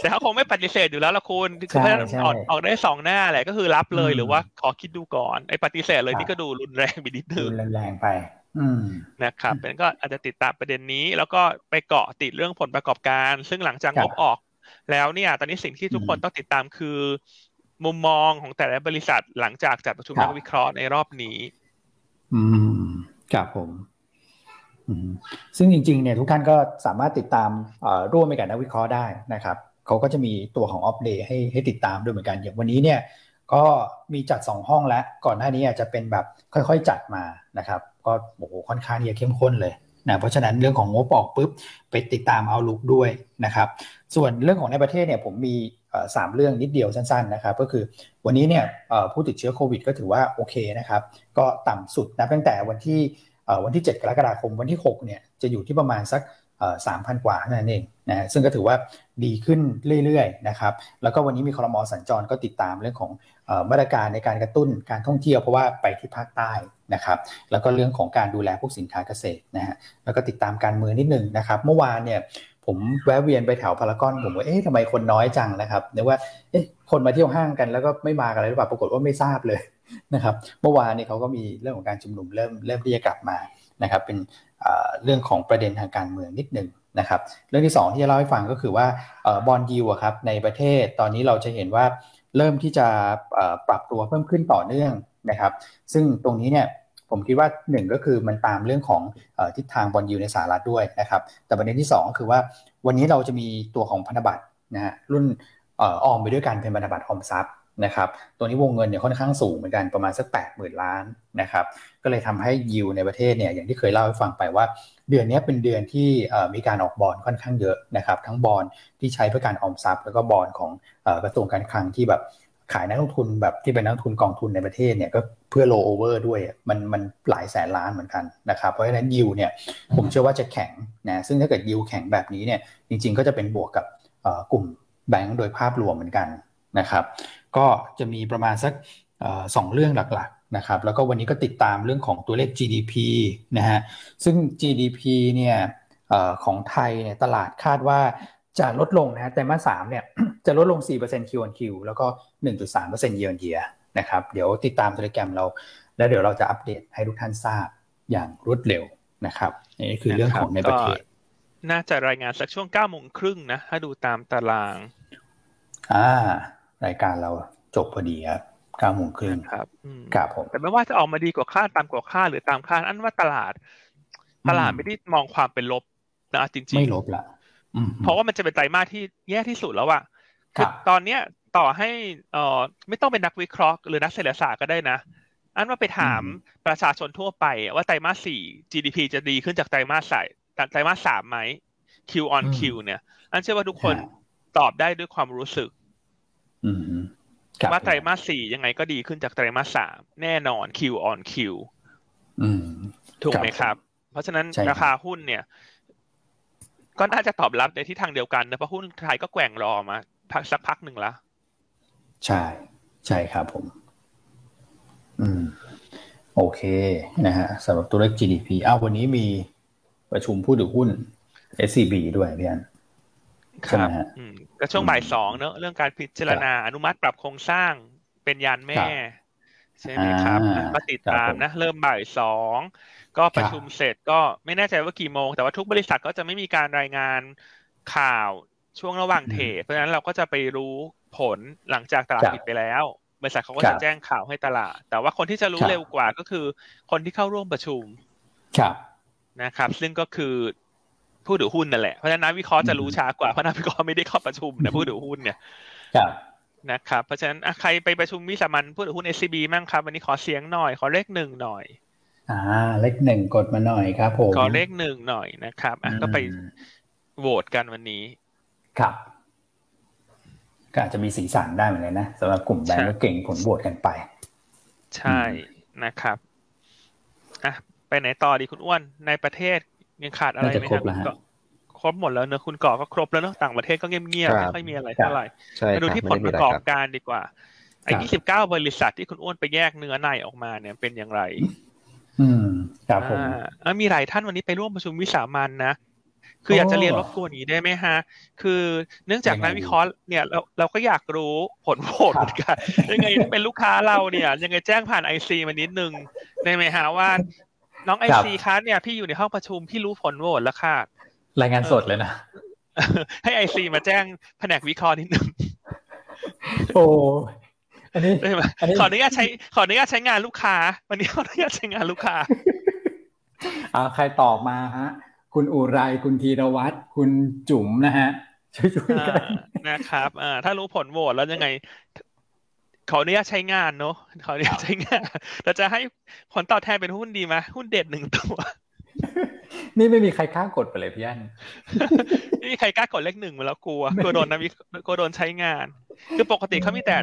แต่เขาคงไม่ปฏิเสธอยู่แล้วละคุณคือถ้าออกออกได้สองหน้าแหละก็คือรับเลยหรือว่าขอคิดดูก่อนไอ้ปฏิเสธเลยนี่ก็ดูรุนแรงไปนิดนึงรุนแรงไปนะครับเป็นก็อาจจะติดตามประเด็นนี้ แล้วก็ไปเกาะติดเรื่องผลประกอบการ ซึ่งหลังจากงบออก แล้วเนี่ยตอนนี้สิ่งที่ทุกคนต้องติดตามคือ มุมมองของแต่ละบริษัทหลังจากจัดประชุมนักวิเคราะห์ในรอบนี้ อืมครับผม ซึ่งจริงๆเนี่ยทุกท่านก็สามารถติดตามร่วมไปกับนักวิเคราะห์ได้นะครับเขาก็จะมีตัวของอัปเดตให้ให้ติดตามด้วยเหมือนกันอย่างวันนี้เนี่ยก็มีจัด 2 ห้องแล้ว ก่อนหน้านี้อาจจะเป็นแบบค่อยๆจัดมานะครับก็โอ้โหค่อนข้างที่จะเข้มข้นเลยนะเพราะฉะนั้นเรื่องของงบออกปุ๊บไปติดตามเอาลุกด้วยนะครับส่วนเรื่องของในประเทศเนี่ยผมมีสามเรื่องนิดเดียวสั้นๆนะครับก็คือวันนี้เนี่ยผู้ติดเชื้อโควิดก็ถือว่าโอเคนะครับก็ต่ำสุดนะตั้งแต่วันที่ วันที่ 7 กรกฎาคมวันที่ 6 เนี่ยจะอยู่ที่ประมาณสักสามพันกว่านั่นเองนะซึ่งก็ถือว่าดีขึ้นเรื่อยๆนะครับแล้วก็วันนี้มีคอรมอสัญจรก็ติดตามเรื่องของมาตรการในการกระตุ้นการท่องเที่ยวเพราะว่าไปที่ภาคใต้นะครับแล้วก็เรื่องของการดูแลพวกสินค้าเกษตรนะฮะแล้วก็ติดตามการเมืองนิดนึงนะครับเมื่อวานเนี่ยผมแวะเวียนไปแถวพารากอนผมว่าเอ๊ะทำไมคนน้อยจังนะครับนียว่าเอ๊ะคนมาเที่ยวห้างกันแล้วก็ไม่มากันเลยหรือเปล่าปรากฏว่าไม่ทราบเลย นะครับ เมื่อวานนี้เขาก็มีเรื่องของการชุมนุมเริ่มเริ่มที่จะกลับมานะครับ เป็นเรื่องของประเด็นทางการเมืองนิดหนึ่งนะครับ เรื่องที่ 2 ที่จะเล่าให้ฟังก็คือว่าบอลยูครับในประเทศตอนนี้เราจะเห็นว่าเริ่มที่จะปรับตัวเพิ่มขึ้นต่อเนื่องนะครับ ซึ่งตรงนี้เนี่ยผมคิดว่าหนึ่งก็คือมันตามเรื่องของทิศทางบอลยูในสหรัฐด้วยนะครับ แต่ประเด็นที่ 2 ก็คือว่าวันนี้เราจะมีตัวของพันธบัตรนะฮะรุ่นออมไปด้วยกันเป็นพันธบัตรออมทรัพย์ นะครับตัวนี้วงเงินเนี่ยค่อนข้างสูงเหมือนกันประมาณสัก 8 0 0 0 0 ล้านนะครับก็เลยทำให้ยิวในประเทศเนี่ยอย่างที่เคยเล่าให้ฟังไปว่า เดือนนี้เป็นเดือนที่มีการออกบอลค่อนข้างเยอะนะครับทั้งบอลที่ใช้เพื่อการออมทรัพย์แล้วก็บอลของกระทรวงการคลังที่แบบขายนักลงทุนแบบที่เป็นนักทุนกองทุนในประเทศเนี่ยก็เพื่อโลโอเวอร์ด้วยมันมันหลายแสนล้านเหมือนกันนะครับเพราะฉะนั้นยิวเนี่ยผมเชื่อว่าจะแข็งนะซึ่งถ้าเกิดยิวแข็งแบบนี้เนี่ยจริง ๆ ก็จะเป็นบวกกับกลุ่มแบงก์โดยภาพรวมเหมือนกันนะครับ ก็จะมีประมาณสักสองเรื่องหลักๆนะครับแล้วก็วันนี้ก็ติดตามเรื่องของตัวเลข GDP นะฮะซึ่ง GDP เนี่ยของไทยเนี่ยตลาดคาดว่าจะลดลงนะฮะแต่มาสามเนี่ยจะลดลง 4% Q on Q แล้วก็ 1.3% year on year นะครับเดี๋ยวติดตามโปรแกรมเรา แล้วเดี๋ยวเราจะอัปเดตให้ทุกท่านทราบอย่างรวดเร็วนะครับนี่คือเรื่องของในประเทศ น่าจะรายงานสักช่วง9โมงครึ่งนะ ถ้าดูตามตาราง อ่า รายการเราจบพอดีครับเก้าโมงครึ่งครับครับผมแต่ไม่ว่าจะออกมาดีกว่าคาดตามกว่าคาดหรือตามคาดอันว่าตลาด ตลาดไม่ได้มองความเป็นลบนะจริงๆไม่ลบละเพราะว่ามันจะเป็นไตรมาสที่แย่ที่สุดแล้วอะคือตอนเนี้ยต่อให้เอ่อไม่ต้องเป็นนักวิเคราะห์หรือนักเศรษฐศาสตร์ก็ได้นะ อันว่าไปถามประชาชนทั่วไป ว่าไตรมาสสี่ GDP จะดีขึ้นจากไตรมาสสายไตรมาสสามไหม Q on Q เนี่ย อันเชื่อว่าทุกคนตอบได้ด้วยความรู้สึก ว่าไตรมาสสี่ยังไงก็ดีขึ้นจากไตรมาสสามแน่นอน Q on Q ถูกไหมครับ เพราะฉะนั้นราคาหุ้นเนี่ย ก็น่าจะตอบรับในที่ทางเดียวกันนะเพราะหุ้นไทยก็แกว่งรอมาพักสักพักหนึ่งละใช่ ใช่ครับผม อืม โอเคนะฮะสำหรับตัวเลข GDP อ้าววันนี้มีประชุมผู้ถือหุ้น SCB ด้วยพี่อัน ครับก็ช่วงบ่ายสองเนอะเรื่องการพิจารณาอนุมัติปรับโครงสร้างเป็นยานแม่ ใช่ไหมครับก็ติดตามนะ เริ่มบ่ายสองก็ประชุมเสร็จก็ไม่แน่ใจว่ากี่โมง แต่ว่าทุกบริษัทก็จะไม่มีการรายงานข่าวช่วงระหว่างเทรดเพราะฉะนั้นเราก็จะไปรู้ผลหลังจากตลาดปิดไปแล้ว บริษัทเขาก็จะแจ้งข่าวให้ตลาด แต่ว่าคนที่จะรู้เร็วกว่าก็คือ คนที่เข้าร่วมประชุมนะครับ ซึ่งก็คือ ผู้ถือหุ้นนั่นแหละ เพราะฉะนั้นนักวิเคราะห์จะรู้ช้ากว่า เพราะนักวิเคราะห์ไม่ได้เข้าประชุมนะผู้ถือหุ้นเนี่ยนะครับ เพราะฉะนั้นใครไปประชุมวิสามันผู้ถือหุ้น SCB มั่งครับ วันนี้ขอเสียงหน่อย ขอเลขหนึ่งหน่อย อ่า เลขหนึ่งกดมาหน่อยครับผม ขอเลขหนึ่งหน่อยนะครับอะก็ไปโหวตกันวันนี้ ครับ ก็อาจจะมีสีสันได้เหมือนกันนะสำหรับกลุ่มแบงก์ก็เก่งผลโหวตกันไป ใช่นะครับอะไปไหนต่อดีคุณอ้วนในประเทศ ยังขาดอะไรไหมครับ ครบหมดแล้วเนอะคุณก่อก็ครบแล้วเนอะต่างประเทศก็เงียบๆไม่ค่อยมีอะไรเท่าไหร่มาดูที่ผลประกอบการดีกว่าไอ้ยี่สิบเก้าบริษัทที่คุณอ้วนไปแยกเนื้อในออกมาเนี่ยเป็นอย่างไร อืมครับผมอ่ามีหลายท่านวันนี้ไปร่วมประชุมวิสามันนะคืออยากจะเรียนรบกวนนี้ได้ไหมฮะ คือเนื่องจากนักวิเคราะห์เนี่ยเราเราก็อยากรู้ผลโหวตเหมือนกันยังไงเป็นลูกค้าเราเนี่ย ยังไงแจ้งผ่านไอซีมานิดนึงได้ไหมฮะว่า น้องไอซีคะเนี่ยพี่อยู่ในห้องประชุมพี่รู้ผลโหวตแล้วค่ะ รายงานสดเลยนะ ให้ไอซีมาแจ้งแผนกวิเคราะห์นิดนึงโอ้อันนี้ขออนุญาตใช้ขออนุญาตใช้งานลูกค้า วันนี้ขออนุญาตใช้งานลูกค้าอ่าใครตอบมาฮะ คุณอุไรคุณธีรวัตรคุณจุ๋มนะฮะช่วยๆกันนะครับอ่าถ้ารู้ผลโหวตแล้วยังไง ขออนุญาตใช้งานเนาะขออนุญาตใช้งาน เราจะให้ผลตอบแทนเป็นหุ้นดีไหมหุ้นเด็ดหนึ่งตัว นี่ไม่มีใครกล้ากดไปเลยพี่อันไม่มีใครกล้ากดเลขหนึ่งมาแล้วกลัวกลัวโดนนะกลัวโดนใช้งาน คือปกติเขามีแต่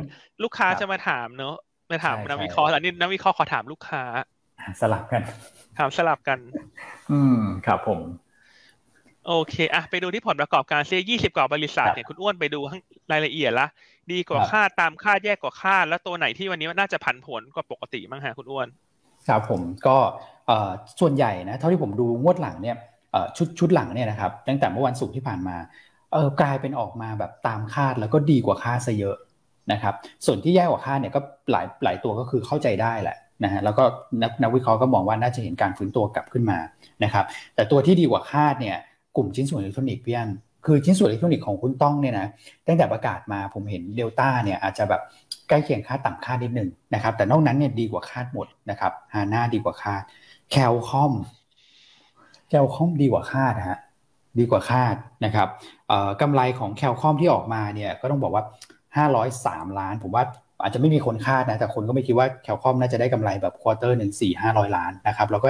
ลูกค้าจะมาถามเนอะมาถามนักวิเคราะห์แต่นี่นักวิเคราะห์ขอถามลูกค้า สลับกันถามสลับกัน อืมครับผม โอเคอะไปดูที่ผลประกอบการเซียยี่สิบกว่าบริษัทเนี่ยคุณอ้วนไปดูรายละเอียดละดีกว่าคาดตามคาดแย่กว่าคาดแล้วตัวไหนที่วันนี้น่าจะผันผวนกว่าปกติมั้งฮะคุณอ้วนครับผมก็ส่วนใหญ่นะเท่าที่ผมดูงวดหลังเนี่ยชุดชุดหลังเนี่ยนะครับตั้งแต่เมื่อวันศุกร์ที่ผ่านมาเออกลายเป็นออกมาแบบตามคาดแล้วก็ดีกว่าคาดซะเยอะนะครับส่วนที่แย่กว่าคาดเนี่ยก็หลายหลายตัวก็คือเข้าใจได้แหละนะฮะแล้วก็นักนักวิเคราะห์ก็มองว่าน่าจะเห็นการฟื้นตัวกลับขึ้นมานะครับแต่ตัวที่ดีกว่าคาดเนี่ย กลุ่มชิ้นส่วนอิเล็กทรอนิกส์พี่อันคือชิ้นส่วนอิเล็กทรอนิกส์ของคุณต้องเนี่ยนะตั้งแต่ประกาศมาผมเห็นเดลต้าเนี่ยอาจจะแบบใกล้เคียงคาดต่ำคาดนิดนึงนะครับ แต่นอกนั้นเนี่ยดีกว่าคาดหมดนะครับฮาน่าดีกว่าคาดแคลคอมพ์แคลคอมพ์ดีกว่าคาดฮะดีกว่าคาดนะครับกำไรของแคลคอมพ์ที่ออกมาเนี่ยก็ต้องบอกว่า 503 ล้าน ผมว่าอาจจะไม่มีคนคาดนะแต่คนก็ไม่คิดว่าแคลคอมพ์น่าจะได้กำไรแบบ quarter หนึ่งสี่ห้าร้อยล้านนะครับแล้วก็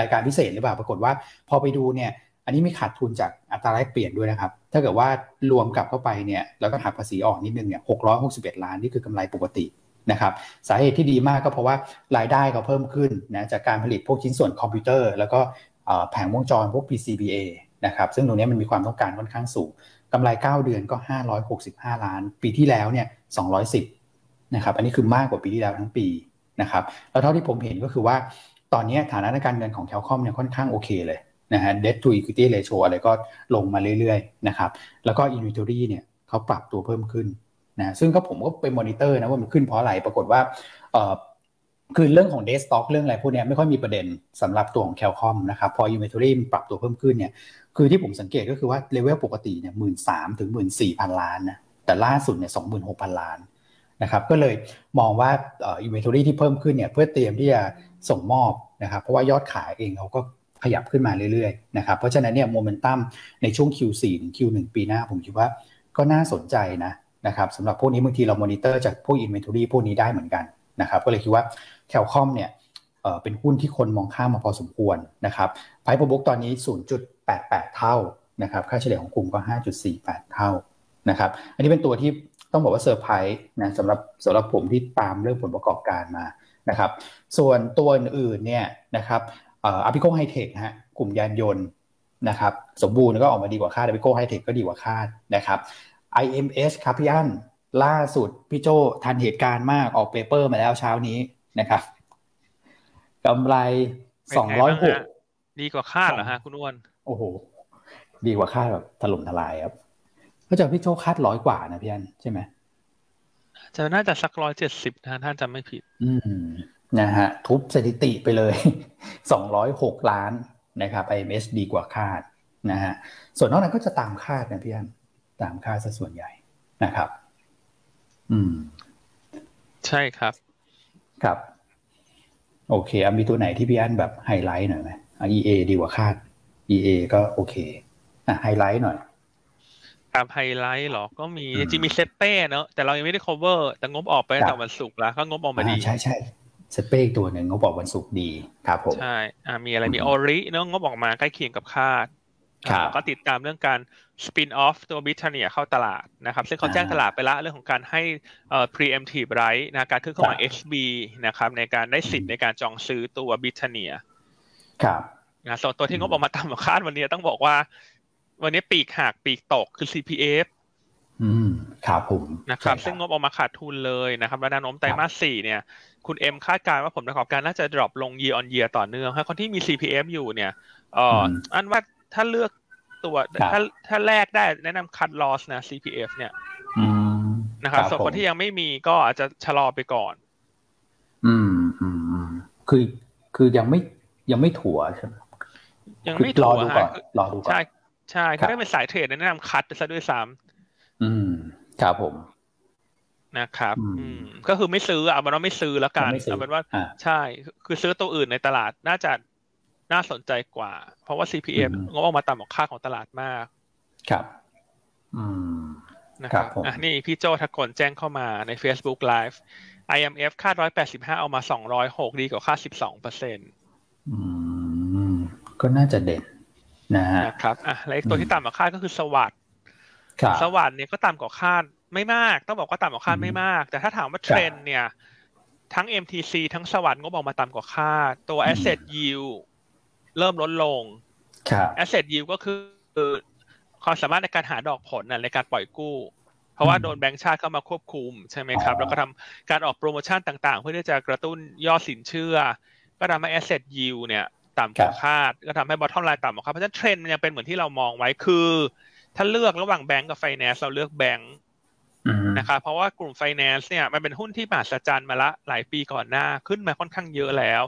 รายการพิเศษหรือเปล่าปรากฏว่า พอไปดูเนี่ย อันนี้ไม่ขาดทุนจากอัตราแลกเปลี่ยนด้วยนะครับ ถ้าเกิดว่ารวมกลับเข้าไปเนี่ยแล้วก็หักภาษีออกนิดนึงเนี่ยหกร้อยหกสิบเอ็ดล้านนี่คือกำไรปกตินะครับสาเหตุที่ดีมากก็เพราะว่ารายได้เขาเพิ่มขึ้นนะจากการผลิตพวกชิ้นส่วนคอมพิวเตอร์ แล้วก็แผงวงจรพวก PCBA นะครับซึ่งตรงนี้มันมีความต้องการค่อนข้างสูงกำไร 9 เดือนก็ 565 ล้าน ปีที่แล้วเนี่ย210นะครับอันนี้คือมากกว่าปีที่แล้วทั้งปีนะครับแล้วเท่าที่ผมเห็นก็คือว่าตอนนี้ฐานะการเงินของแคลคอมเนี่ยค่อนข้างโอเคเลย นะฮะ debt to equity ratio อะไรก็ลงมาเรื่อยๆนะครับแล้วก็ inventory เนี่ยเขาปรับตัวเพิ่มขึ้นนะซึ่งก็ผมก็ไปมอนิเตอร์นะว่ามันขึ้นเพราะอะไรปรากฏว่าเออคือเรื่องของ day stock เรื่องอะไรพวกนี้ไม่ค่อยมีประเด็นสำหรับตัวของแคลคอมนะครับพอ inventory ปรับตัวเพิ่มขึ้นเนี่ยคือที่ผมสังเกตก็คือว่าเลเวลปกติเนี่ยหมื่นสามถึงหมื่นสี่พันล้านนะแต่ล่าสุดเนี่ยสองหมื่นหกพันล้านนะครับก็เลยมองว่าอ่อ inventory ที่เพิ่มขึ้นเนี่ยเพื่อเตรียมที่จะส่งมอบนะครับเพราะว่ายอดขายเองเขาก็ ขยับขึ้นมาเรื่อยๆนะครับเพราะฉะนั้นเนี่ยโมเมนตัมในช่วง Q4 ถึง Q1 ปีหน้าผมคิดว่าก็น่าสนใจนะนะครับสำหรับพวกนี้บางทีเรามอนิเตอร์จากพวก inventory พวกนี้ได้เหมือนกันนะครับก็เลยคิดว่าแคลคอมพ์เนี่ยเป็นหุ้นที่คนมองข้ามมาพอสมควรนะครับ price book ตอนนี้ 0.88 เท่านะครับค่าเฉลี่ยของกลุ่มก็ 5.48 เท่านะครับอันนี้เป็นตัวที่ต้องบอกว่าเซอร์ไพรส์นะสำหรับสำหรับผมที่ตามเรื่องผลประกอบการมานะครับส่วนตัวอื่นๆเนี่ยนะครับ อาปิโกไฮเทคฮะกลุ่มยานยนต์นะครับสมบูรณ์ก็ออกมาดีกว่าคาดอาปิโกไฮเทคก็ดีกว่าคาดนะครับ IMS ครับพี่อันล่าสุดพี่โจทันเหตุการณ์มากออก paper มาแล้วเช้านี้นะครับกำไรสองร้อยหกดีกว่าคาดเหรอฮะคุณอ้วนโอ้โห ดีกว่าคาดแบบถล่มทลายครับก็จะพี่โจคาดร้อยกว่านะพี่อันใช่ไหมจะน่าจะสักร้อยเจ็ดสิบนะท่านจำไม่ผิด อืม นะฮะทุบสถิติไปเลยสองร้อยหกล้านนะครับ IMS ดีกว่าคาดนะฮะส่วนนอกนั้นก็จะตามคาดนะพี่อันตามคาดซะส่วนใหญ่นะครับ อืม ใช่ครับ ครับ โอเคอมีตัวไหนที่พี่อันแบบไฮไลท์หน่อยไหม EA ดีกว่าคาด EA ก็โอเคอะไฮไลท์หน่อยตามไฮไลท์หรอ ก็มีจริงมีเซ็ปเป้เนอะแต่เรายังไม่ได้ cover แต่งบออกไปตั้งแต่วันศุกร์แล้วก็งบออกมาดี ใช่ใช่ เซ็ปเป้ตัวหนึ่งงบออกวันศุกร์ดีครับผมใช่อ่ามีอะไรมีออริเนอะงบออกมาใกล้เคียงกับคาดก็ติดตามเรื่องการ spin-off ตัวบริทาเนียเข้าตลาดนะครับซึ่งเขาแจ้งตลาดไปแล้วเรื่องของการให้เอ่อ preemptive right นะการขึ้นเข้ามา XB นะครับในการได้สิทธิ์ในการจองซื้อตัวบริทาเนียครับนะส่วนตัวที่งบออกมาตามคาดวันนี้ต้องบอกว่า วันนี้ปีกหักปีกตกคือ CPF อืมครับผมนะครับ ซึ่งงบออกมาขาดทุนเลยนะครับแนวโน้มไตรมาสสี่เนี่ย คุณเอ็มคาดการณ์ว่าผลประกอบการน่าจะ drop ลง year on year ต่อเนื่องให้คนที่มี CPF อยู่เนี่ยเอ่ออันว่าถ้าเลือกตัวถ้าถ้าแลกได้แนะนำคัดลอสนะ CPF เนี่ยนะครับส่วนคนที่ยังไม่มีก็อาจจะชะลอไปก่อน อืมอืมคือคือยังไม่ยังไม่ถั่วใช่ไหมยังไม่ถั่วรอดูก่อนรอดูก่อนใช่ใช่ถ้าเป็นสายเทรดแนะนำคัดซะด้วยซ้ำ อืมครับผมนะครับอืมก็คือไม่ซื้อเอาเป็นว่าไม่ซื้อแล้วกันเอาเป็นว่าใช่ คือซื้อตัวอื่นในตลาดน่าจะน่าสนใจกว่า เพราะว่า CPM งบออกมาต่ำกว่าค่าของตลาดมาก ครับ อืมนะครับอะนี่พี่โจทักคนแจ้งเข้ามาใน Facebook Live IMF คาด185ออกมา206ดีกว่าคาด12เปอร์เซ็นต์อืมก็น่าจะเด่นนะฮะนะครับอะและอีกตัวที่ต่ำกว่าคาดก็คือ SAWAD SAWAD เนี่ยก็ต่ำกว่าคาดไม่มาก ต้องบอกว่าต่ำกว่าคาดไม่มาก แต่ถ้าถามว่าเทรนเนี่ยทั้ง MTC ทั้ง SAWAD งบออกมาต่ำกว่าคาดตัว Asset Yield เริ่มลดลง asset yield ก็คือความสามารถในการหาดอกผลในการปล่อยกู้ เพราะว่าโดนแบงก์ชาติเข้ามาควบคุมใช่ไหมครับ แล้วก็ทำการออกโปรโมชั่นต่าง ๆ เพื่อที่จะกระตุ้นยอดสินเชื่อ ก็ทำให้ asset yield เนี่ยต่ำกว่าคาด ก็ทำให้ bottom line ต่ำกว่าคาดเพราะฉะนั้นเทรนด์มันยังเป็นเหมือนที่เรามองไว้คือ ถ้าเลือกระหว่างแบงก์กับไฟแนนซ์เราเลือกแบงก์นะครับเพราะว่ากลุ่มไฟแนนซ์เนี่ยมันเป็นหุ้นที่มหัศจรรย์มาละหลายปีก่อนหน้าขึ้นมาค่อนข้างเยอะแล้ว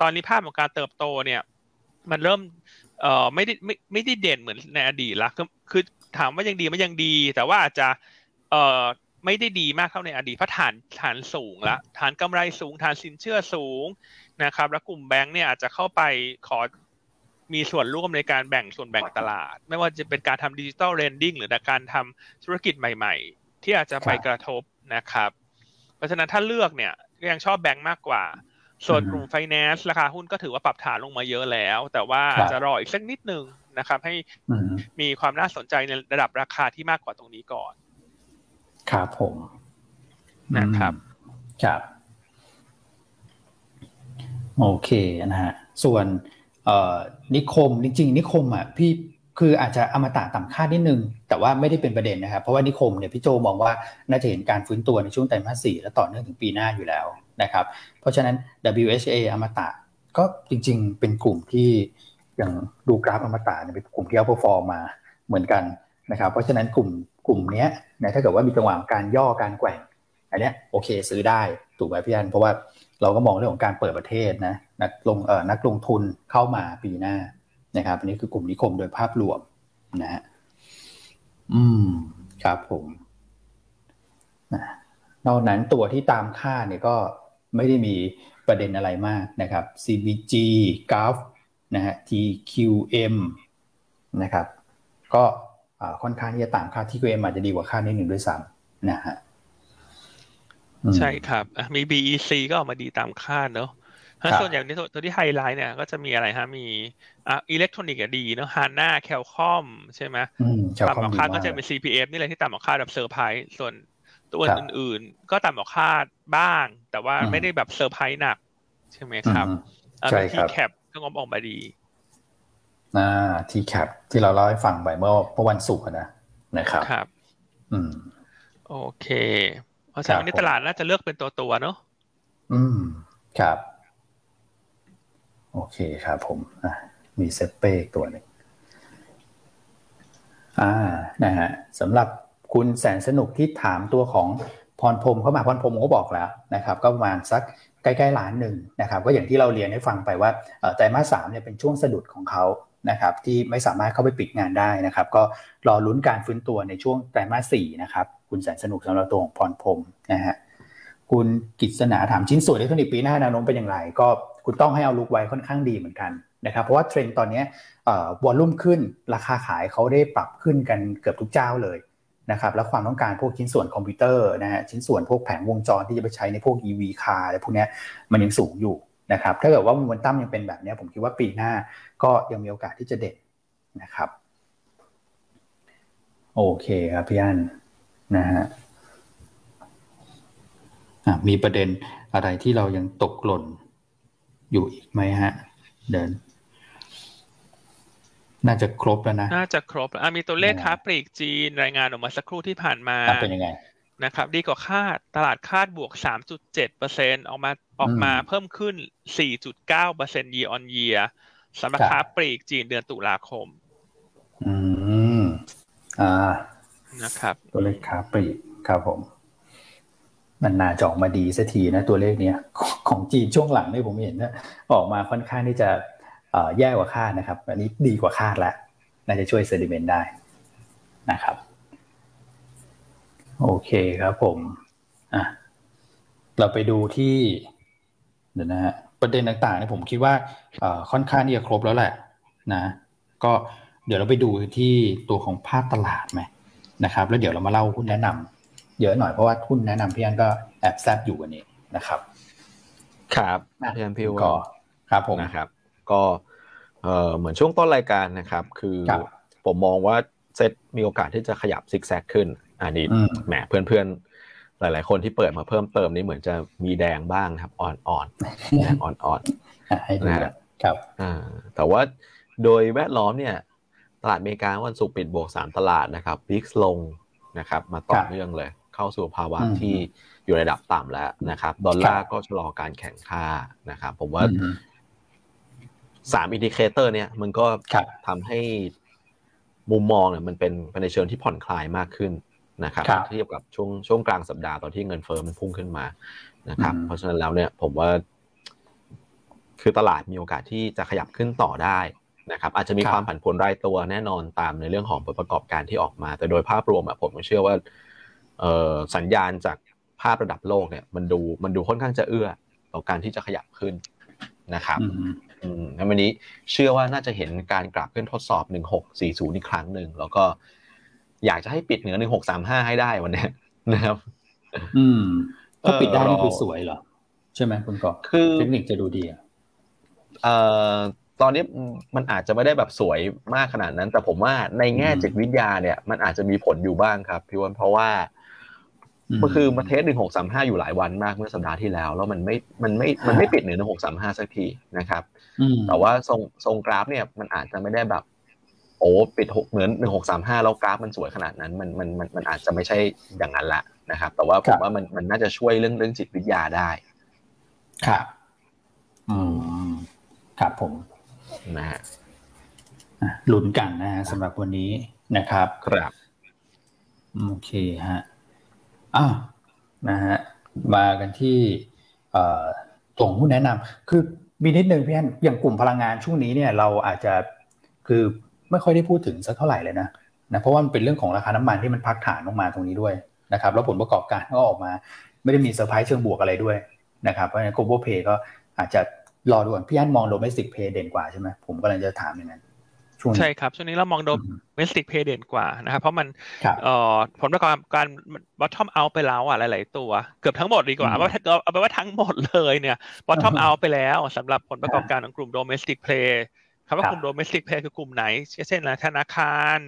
ตอนนี้ภาพของการเติบโตเนี่ย มันเริ่มเอ่อไม่ได้ไม่ไม่ได้เด่นเหมือนในอดีตละคือคือถามว่ายังดีไหมยังดี แต่ว่าอาจจะเอ่อไม่ได้ดีมากเท่าในอดีตเพราะฐานฐานสูงละฐานกำไรสูงฐานสินเชื่อสูงนะครับ แล้วกลุ่มแบงก์เนี่ยอาจจะเข้าไปขอ มีส่วนร่วมในการแบ่งส่วนแบ่งตลาด ไม่ว่าจะเป็นการทำ digital lending หรือการทำธุรกิจใหม่ๆ ที่อาจจะไปกระทบนะครับ เพราะฉะนั้นถ้าเลือกเนี่ยก็ยังชอบแบงก์มากกว่า ส่วนกลุ่มไฟแนนซ์ราคาหุ้นก็ถือว่าปรับฐานลงมาเยอะแล้ว แต่ว่าอาจจะรออีกสักนิดนึงนะครับ ให้มีความน่าสนใจในระดับราคาที่มากกว่าตรงนี้ก่อน ครับผมนะครับครับโอเคนะฮะส่วนเอ่อ นิคมจริงๆ นิคมอะพี่คืออาจจะอมตะต่ำคาดนิดนึง แต่ว่าไม่ได้เป็นประเด็นนะครับเพราะว่านิคมเนี่ยพี่โจมองว่าน่าจะเห็นการฟื้นตัวในช่วงไตรมาสสี่และต่อเนื่องถึงปีหน้าอยู่แล้วนะครับเพราะฉะนั้น WHA อมตะก็จริงๆ เป็นกลุ่มที่อย่างดูกราฟอมตะเนี่ยเป็นกลุ่มที่เอาพอฟอร์มาเหมือนกันนะครับเพราะฉะนั้นกลุ่มกลุ่มนี้นะถ้าเกิดว่ามีจังหวะการย่อการแกว่งอันนี้โอเคซื้อได้ถูกไหมพี่อันเพราะว่า เราก็มองเรื่องของการเปิดประเทศนะนักลงเอ่อนักลงทุนเข้ามาปีหน้านะครับอันนี้คือกลุ่มนิคมโดยภาพรวมนะฮะอืมครับผมนะนอกนั้นตัวที่ตามคาดเนี่ยก็ไม่ได้มีประเด็นอะไรมากนะครับ CBG GULF นะฮะ TQM นะครับ ก็ค่อนข้างที่จะตามค่าที่ QM อาจจะดีกว่าคาดนิดหนึ่งด้วยซ้ำนะฮะ ใช่ครับมี BEC ก็ออกมาดีตามคาดเนอะถ้าส่วนใหญ่ในตัวที่ไฮไลท์เนี่ยก็จะมีอะไรฮะ มีอะอิเล็กทรอนิกส์ดีเนอะฮาน่าแคลคอมพ์ใช่ไหมต่ำกว่าคาดก็จะเป็น CPF นี่แหละที่ต่ำกว่าคาดแบบเซอร์ไพรส์ส่วนตัวอื่นๆ ก็ต่ำกว่าคาดบ้าง แต่ว่าไม่ได้แบบเซอร์ไพรส์หนัก ใช่ไหมครับใช่ครับ TCAP ก็งบออกมาดีอ่า TCAP ที่เราเล่าให้ฟังไปเมื่อเมื่อวันศุกร์นะนะครับครับ อืม โอเค เพราะฉะนั้นตลาดน่าจะเลือกเป็นตัวตัวเนาะอืม ครับ โอเคครับผมอะมีเซเป้ตัวหนึ่งอ่านะฮะสำหรับคุณแสนสนุกที่ถามตัวของพรพรมเข้ามาพรพรมก็บอกแล้วนะครับ ก็ประมาณสักใกล้ๆล้านหนึ่งนะครับ ก็อย่างที่เราเรียนให้ฟังไปว่าไตรมาสสามเนี่ยเป็นช่วงสะดุดของเขา นะครับที่ไม่สามารถเข้าไปปิดงานได้นะครับ ก็รอลุ้นการฟื้นตัวในช่วงไตรมาสสี่นะครับ คุณแสนสนุกสำหรับตัวของพรพรมนะฮะคุณกิษณาถามชิ้นส่วนอิเล็กทรอนิกส์ปีหน้าแนวโน้มเป็นอย่างไร ก็คุณต้องให้ outlook ไว้ค่อนข้างดีเหมือนกันนะครับเพราะว่าเทรนด์ตอนนี้ volume ขึ้นราคาขายเขาได้ปรับขึ้นกันเกือบทุกเจ้าเลยนะครับแล้วความต้องการพวกชิ้นส่วนคอมพิวเตอร์นะฮะชิ้นส่วนพวกแผงวงจรที่จะไปใช้ในพวก EV คาร์อะไรพวกนี้มันยังสูงอยู่ นะครับถ้าเกิดว่ามันตั้มยังเป็นแบบนี้ผมคิดว่าปีหน้าก็ยังมีโอกาสที่จะเด่นนะครับ โอเคครับพี่อันนะฮะมีประเด็นอะไรที่เรายังตกหล่นอยู่อีกไหมฮะ เดิน น่าจะครบแล้วนะ น่าจะครบแล้วมีตัวเลขค้าปลีกจีนรายงานออกมาสักครู่ที่ผ่านมาเป็นยังไง นะครับดีกว่าคาดตลาดคาดบวก 3.7เปอร์เซ็นออกมาออกมาเพิ่มขึ้น 4.9เปอร์เซ็นต์ year on year สำหรับค้าปลีกจีนเดือนตุลาคม อืม อ่า นะครับ ตัวเลขค้าปลีกครับผม มันน่าจะออกมาดีสักทีนะตัวเลขเนี้ยของจีนช่วงหลังนี่ผมเห็นนะออกมาค่อนข้างที่จะแย่กว่าคาดนะครับ อันนี้ดีกว่าคาดแล้วน่าจะช่วยเซดิเมนต์ได้นะครับ โอเคครับผมอะเราไปดูที่เดี๋ยวนะฮะประเด็นต่างๆเนี่ยผมคิดว่าค่อนข้างที่จะครบแล้วแหละนะก็เดี๋ยวเราไปดูที่ตัวของภาพตลาดไหมนะครับ แล้วเดี๋ยวเรามาเล่าหุ้นแนะนำเยอะหน่อยเพราะว่าหุ้นแนะนำพี่อันก็แอบแซบอยู่วันนี้นะครับ ครับพี่อันพี่ก็ครับผมนะครับ ก็เอ่อเหมือนช่วงต้นรายการนะครับ คือผมมองว่าเซ็ตมีโอกาสที่จะขยับซิกแซกขึ้น อันนี้แหมเพื่อนๆ หลายๆ คนที่เปิดมาเพิ่มเติมนี่เหมือนจะมีแดงบ้างครับอ่อนๆแดงอ่อนๆนะครับอ่าแต่ว่าโดยแวดล้อมเนี่ยตลาดอเมริกาวันศุกร์ปิดบวก 3 ตลาดนะครับ VIX ลงนะครับมาต่อเนื่องเลย เข้าสู่ภาวะที่อยู่ระดับต่ำแล้วนะครับดอลลาร์ก็ชะลอการแข็งค่านะครับผมว่าสาม indicator เนี่ยมันก็ทำให้มุมมองเนี่ยมันเป็นในเชิงที่ผ่อนคลายมากขึ้น นะครับเทียบกับช่วงช่วงกลางสัปดาห์ตอนที่เงินเฟ้อมันพุ่งขึ้นมานะครับ เพราะฉะนั้นแล้วเนี่ยผมว่า คือตลาดมีโอกาสที่จะขยับขึ้นต่อได้นะครับ อาจจะมีความผันผวนรายตัวแน่นอนตามในเรื่องของผลประกอบการที่ออกมา แต่โดยภาพรวมผมเชื่อว่าสัญญาณจากภาพระดับโลกเนี่ย มันดูมันดูค่อนข้างจะเอื้อต่อการที่จะขยับขึ้นนะครับอืมแล้ววันนี้เชื่อว่าน่าจะเห็นการกลับขึ้นทดสอบ 1640 อีกครั้งหนึ่งแล้วก็ อยากจะให้ปิดเหนือ1635ให้ได้วันนี้นะครับ อืมถ้าปิดได้นี่คือสวยเหรอ ใช่ไหมคุณกอคือเทคนิคจะดูดีอะเอ่อตอนนี้มันอาจจะไม่ได้แบบสวยมากขนาดนั้น แต่ผมว่าในแง่จิตวิทยาเนี่ย มันอาจจะมีผลอยู่บ้างครับพี่วันเพราะว่าก็คือมาเทสหนึ่งหกสามห้าอยู่หลายวันมากเมื่อสัปดาห์ที่แล้ว แล้วมันไม่มันไม่มันไม่ปิดเหนือหนึ่งหกสามห้าสักทีนะครับ แต่ว่าทรงทรงกราฟเนี่ยมันอาจจะไม่ได้แบบ โอ้ปิดหกเหมือนหนึ่งหกสามห้าแล้วกราฟมันสวยขนาดนั้นมันมันมันมันอาจจะไม่ใช่อย่างนั้นละนะครับ แต่ว่าผมว่ามันมันน่าจะช่วยเรื่องเรื่องจิตวิทยาได้ ครับอืมครับผมนะฮะลุ้นกันนะฮะสำหรับวันนี้นะครับ ครับโอเคฮะอ้าวนะฮะมากันที่ตรงผู้แนะนำคือมีนิดนึงพี่อนอย่างกลุ่มพลังงานช่วงนี้เนี่ยเราอาจจะคือ ไม่ค่อยได้พูดถึงสักเท่าไหร่เลยนะนะเพราะว่ามันเป็นเรื่องของราคาน้ำมันที่มันพักฐานลงมาตรงนี้ด้วยนะครับแล้วผลประกอบการก็ออกมา ไม่ได้มีเซอร์ไพรส์เชิงบวกอะไรด้วยนะครับเพราะฉะนั้น global pay ก็อาจจะรอดูก่อนพี่อันมอง domestic pay เด่นกว่าใช่ไหมผมกำลังจะถามอย่างนั้นใช่ครับ ช่วงนี้เรามอง domestic play เด่นกว่านะครับ เพราะมันผลประกอบการ bottom out ไปแล้วอะหลาย ๆ ตัว เกือบทั้งหมดดีกว่าเอาเอาเป็นว่าทั้งหมดเลยเนี่ย bottom out ไปแล้วสำหรับผลประกอบการของกลุ่ม domestic play คำว่ากลุ่ม domestic play คือกลุ่มไหน เช่นธนาคาร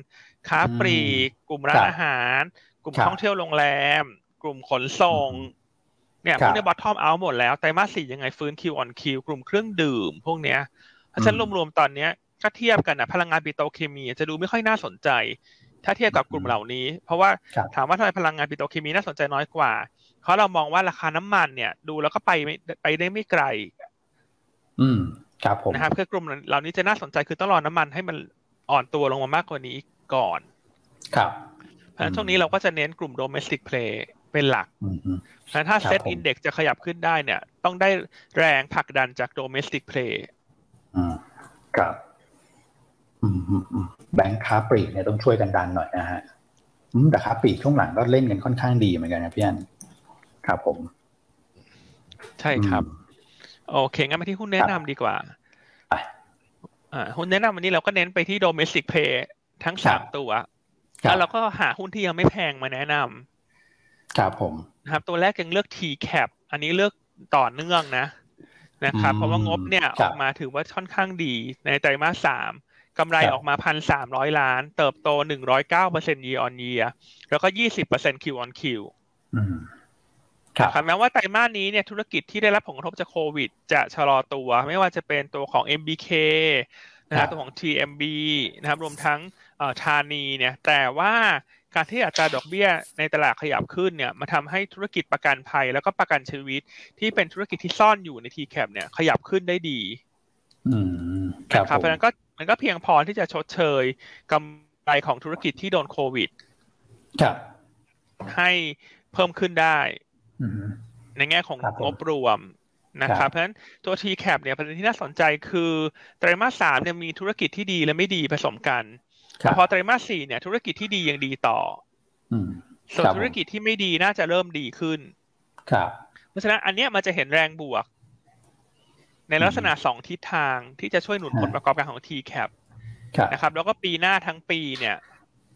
ค้าปลีก กลุ่มร้านอาหาร กลุ่มท่องเที่ยวโรงแรม กลุ่มขนส่ง เนี่ยพวกนี้ bottom out หมดแล้ว ไตรมาสสี่ยังไงฟื้น Q on Q กลุ่มเครื่องดื่ม พวกเนี้ยถ้างั้นรวมๆตอนเนี้ยถ้าเทียบกันนะพลังงานปิโตรเคมี จะดูไม่ค่อยน่าสนใจ ถ้าเทียบกับกลุ่มเหล่านี้ เพราะว่าถามว่าทำไมพลังงานปิโตรเคมีน่าสนใจน้อยกว่า เพราะเรามองว่าราคาน้ำมันเนี่ย ดูแล้วก็ไปไม่ไปได้ไม่ไกล อืม ครับผมนะครับคือกลุ่มเหล่านี้จะน่าสนใจคือต้องรอน้ำมันให้มันอ่อนตัวลงมามากกว่านี้ก่อน ครับเพราะฉะนั้นช่วงนี้เราก็จะเน้นกลุ่ม domestic play เป็นหลักเพราะถ้า SET index จะขยับขึ้นได้เนี่ย ต้องได้แรงผลักดันจาก domestic play อืมครับแบงค์ค้าปลีกเนี่ยต้องช่วยกันดันหน่อยนะฮะแต่ค้าปลีกช่วงหลังก็เล่นกันค่อนข้างดีเหมือนกันนะพี่อันครับผม ใช่ครับ โอเค งั้นมาที่หุ้นแนะนำดีกว่าอ่าหุ้นแนะนำวันนี้เราก็เน้นไปที่ domestic play ทั้งสามตัว แล้วเราก็หาหุ้นที่ยังไม่แพงมาแนะนำครับผมครับ ตัวแรกยังเลือก T cap อันนี้เลือกต่อเนื่องนะนะครับ เพราะว่างบเนี่ยออกมาถือว่าค่อนข้างดีในไตรมาสสามกำไรออกมาพันสามร้อยล้าน เติบโตหนึ่งร้อยเก้าเปอร์เซ็นต์ year on year แล้วก็ยี่สิบเปอร์เซ็นต์ Q on Q ค รับแม้ว่าไตรมาสนี้เนี่ยธุรกิจที่ได้รับผลกระทบจากโควิด จะชะลอตัว ไม่ว่าจะเป็นตัวของ MBK นะครับตัวของ TMB นะครับรวมทั้งธานีเนี่ยแต่ว่าการที่อัตราดอกเบี้ยในตลาดขยับขึ้นเนี่ยมาทำให้ธุรกิจประกันภัย แล้วก็ประกันชีวิตที่เป็นธุรกิจที่ซ่อนอยู่ใน TCAP เนี่ยขยับขึ้นได้ดี อืมครับเพราะนั้นก็มันก็เพียงพอที่จะชดเชยกำไรของธุรกิจที่โดนโควิด ครับ ให้เพิ่มขึ้นได้ ในแง่ของงบรวมนะครับเพราะฉะนั้นตัว TCAP เนี่ยประเด็นที่น่าสนใจคือไตรมาสสามเนี่ยมีธุรกิจที่ดีและไม่ดีผสมกันแต่พอไตรมาสสี่เนี่ย ธุรกิจที่ดียังดีต่อส่วนธุรกิจที่ไม่ดีน่าจะเริ่มดีขึ้น ครับ เพราะฉะนั้นอันเนี้ยมันจะเห็นแรงบวก ในลักษณะสองทิศทางที่จะช่วยหนุนผลประกอบการของ TCAP นะครับ แล้วก็ปีหน้าทั้งปีเนี่ย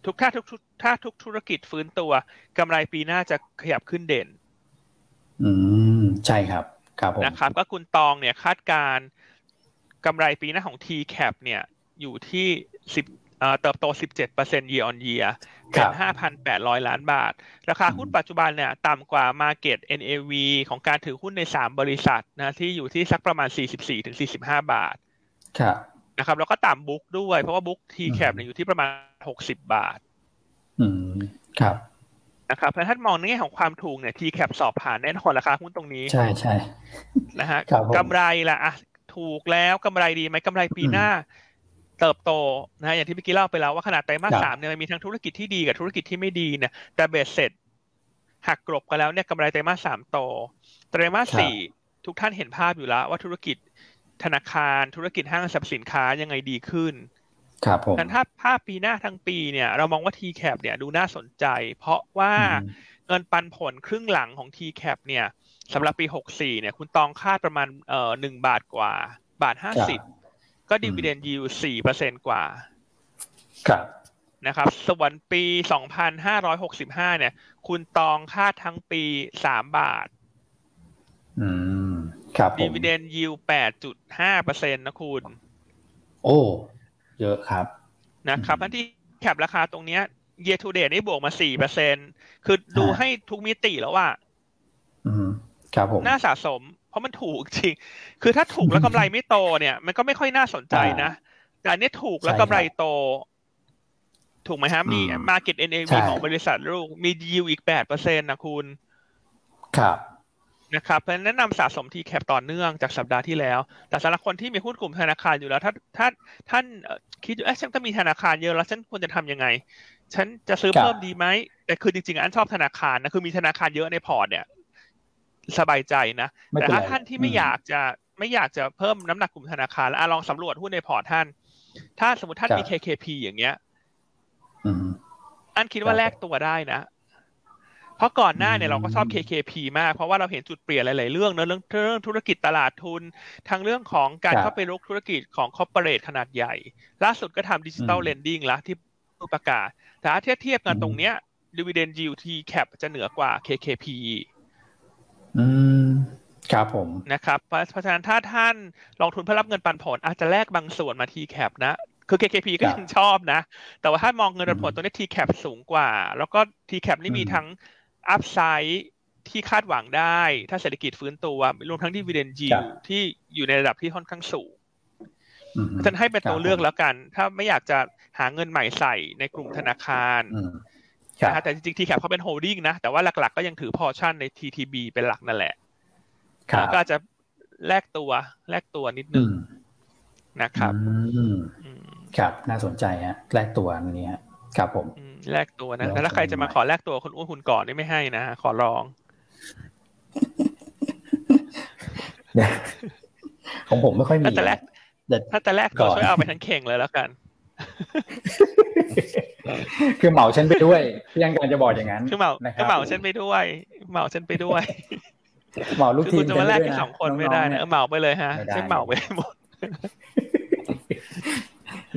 ทุกถ้าทุกถ้าทุกธุรกิจฟื้นตัวกำไรปีหน้าจะขยับขึ้นเด่น อืมใช่ครับครับนะครับ ก็คุณตองเนี่ยคาดการกำไรปีหน้าของ TCAP เนี่ยอยู่ที่สิบเติบโต 17% year on year เป็น 5,800 ล้านบาท ราคาหุ้นปัจจุบันเนี่ยต่ำกว่า market NAV ของการถือหุ้นใน 3 บริษัทนะที่อยู่ที่สักประมาณ 44-45 บาทครับนะครับแล้วก็ต่ำบุ๊กด้วยเพราะว่าบุ๊ก TCAP เนี่ยอยู่ที่ประมาณ 60 บาท อืมครับ นะครับถ้ามองในแง่ของความถูกเนี่ย TCAP สอบผ่านแน่นอนราคาหุ้นตรงนี้ ใช่ใช่นะฮะกำไรล่ะอะถูกแล้วกำไรดีไหมกำไรปีหน้า เติบโตนะอย่างที่เมื่อกี้เล่าไปแล้วว่าขนาดไตรมาสสามเนี่ยมันมีทั้งธุรกิจที่ดีกับธุรกิจที่ไม่ดีเนี่ยแต่เบสเสร็จหักกลบกันแล้วเนี่ยกำไรไตรมาสสามโตไตรมาสสี่ทุกท่านเห็นภาพอยู่แล้ว ว่าธุรกิจธนาคารธุรกิจห้างสรรพสินค้ายังไงดีขึ้น ครับผมนั้นถ้าภาพปีหน้าทั้งปีเนี่ยเรามองว่า TCAP เนี่ยดูน่าสนใจ เพราะว่าอืมเงินปันผลครึ่งหลังของ TCAP เนี่ยสำหรับปี 64 เนี่ย คุณตองคาดประมาณเอ่อหนึ่งบาทกว่า บาท50ก็ดีเวเดนยิว4เปอร์เซ็นกว่า ครับนะครับ ส่วนปี 2565 เนี่ย คุณตองคาดทั้งปี3บาท อืม ครับผดีมเวเดนยิว8.5เปอร์เซ็นนะคุณ โอ้ เยอะครับนะครับอืมอันที่แคปราคาตรงเนี้ย year to date นี่บวกมา4เปอร์เซ็นคือดูฮะให้ทุกมิติแล้วว่าอืมครับผมน่าสะสม เพราะมันถูกจริง คือถ้าถูกแล้วกำไรไม่โตเนี่ย มันก็ไม่ค่อยน่าสนใจนะแต่อันนี้ถูกแล้วใช่กำไรครับโต ถูกไหมฮะมีอืม market NAV ใช่ของบริษัทลูกมี yield อีก8เปอร์เซ็นนะคุณ ครับนะครับเพราะฉะนั้นแนะนำสะสม t cap ต่อเนื่องจากสัปดาห์ที่แล้ว แต่สำหรับคนที่มีหุ้นกลุ่มธนาคารอยู่แล้ว ถ้าถ้าท่านเอ่อ คิดว่าเอ๊ะฉันก็มีธนาคารเยอะแล้วฉันควรจะทำยังไง ฉันจะซื้อครับเพิ่มดีไหมแต่คือจริงๆอันชอบธนาคารนะคือมีธนาคารเยอะในพอร์ตเนี่ย สบายใจนะไม่แต่เป็นถ้าไรท่านที่ไม่อืมอยากจะไม่อยากจะเพิ่มน้ำหนักกลุ่มธนาคารแล้วอะลองสำรวจหุ้นในพอร์ตท่าน ถ้าสมมติท่านมี KKP อย่างเงี้ยอืมอันคิดว่าครับแลกตัวได้นะ เพราะก่อนหน้าเนี่ยอืมเราก็ชอบ KKP มาก เพราะว่าเราเห็นจุดเปลี่ยนหลาย ๆ เรื่องเนอะเรื่องเรื่องธุรกิจตลาดทุน ทั้งเรื่องของการครับเข้าไปรุกธุรกิจของ corporate ขนาดใหญ่ ล่าสุดก็ทำดิจิ t a ลอืมเลนดิ้งแล้วที่ผู้ประกาศ แต่ถ้าเทียบเทียบกันอืมตรงเนี้ยดีว i เดน yield T cap จะเหนือกว่า KKP อืมครับผมนะครับเพราะเพราะฉะนั้นถ้าท่านลงทุนเพื่อรับเงินปันผล อาจจะแลกบางส่วนมา T cap นะคือ KKP ก็ครับยังชอบนะ แต่ว่าถ้ามองเงินปันผลอืมตัวนี้ T cap สูงกว่า แล้วก็ T cap นี่มีอืมทั้ง อัพไซด์ที่คาดหวังได้ ถ้าเศรษฐกิจฟื้นตัวรวมทั้งดีเวเดน yield ที่อยู่ในระดับที่ค่อนข้างสูงอืมฉันให้เป็นตัวครับเลือกแล้วกัน ถ้าไม่อยากจะหาเงินใหม่ใส่ในกลุ่มธนาคารอืมครับนะฮะแต่จริงๆ T cap เขาเป็น holding นะ แต่ว่าหลักๆก็ยังถือพอชั่นใน TTB เป็นหลักนั่นแหละครับก็อาจจะแลกตัวแลกตัวนิดนึอืงมนะครับอืมอืมครับ น่าสนใจฮะแลกตัวอันนี้ฮะครับผมอืม แลกตัวนะแล้วแต่ถ้าใครจะมาทำไมขอแลกตัวคุณอ้วนคุณก่อนนี่ไม่ให้นะขอร้องของผมไม่ค่อยมีถ้าจะแลกแต่ถ้าจะแลกตัวก่อนช่วยเอาไปทั้งเข่งเลยแล้วกัน คือเหมาฉันไปด้วยพี่ยังการจะบอกอย่างนั้นคือเหมานะคคืรัอบเหมาฉันไปด้วย เหมาฉันไปด้วยเหมาลูกคือทีคุมณจะมาแลกด้กัวนสองคนไม่ได้นะเออเหมาไปเลยฮะฉันเหมาไปหมด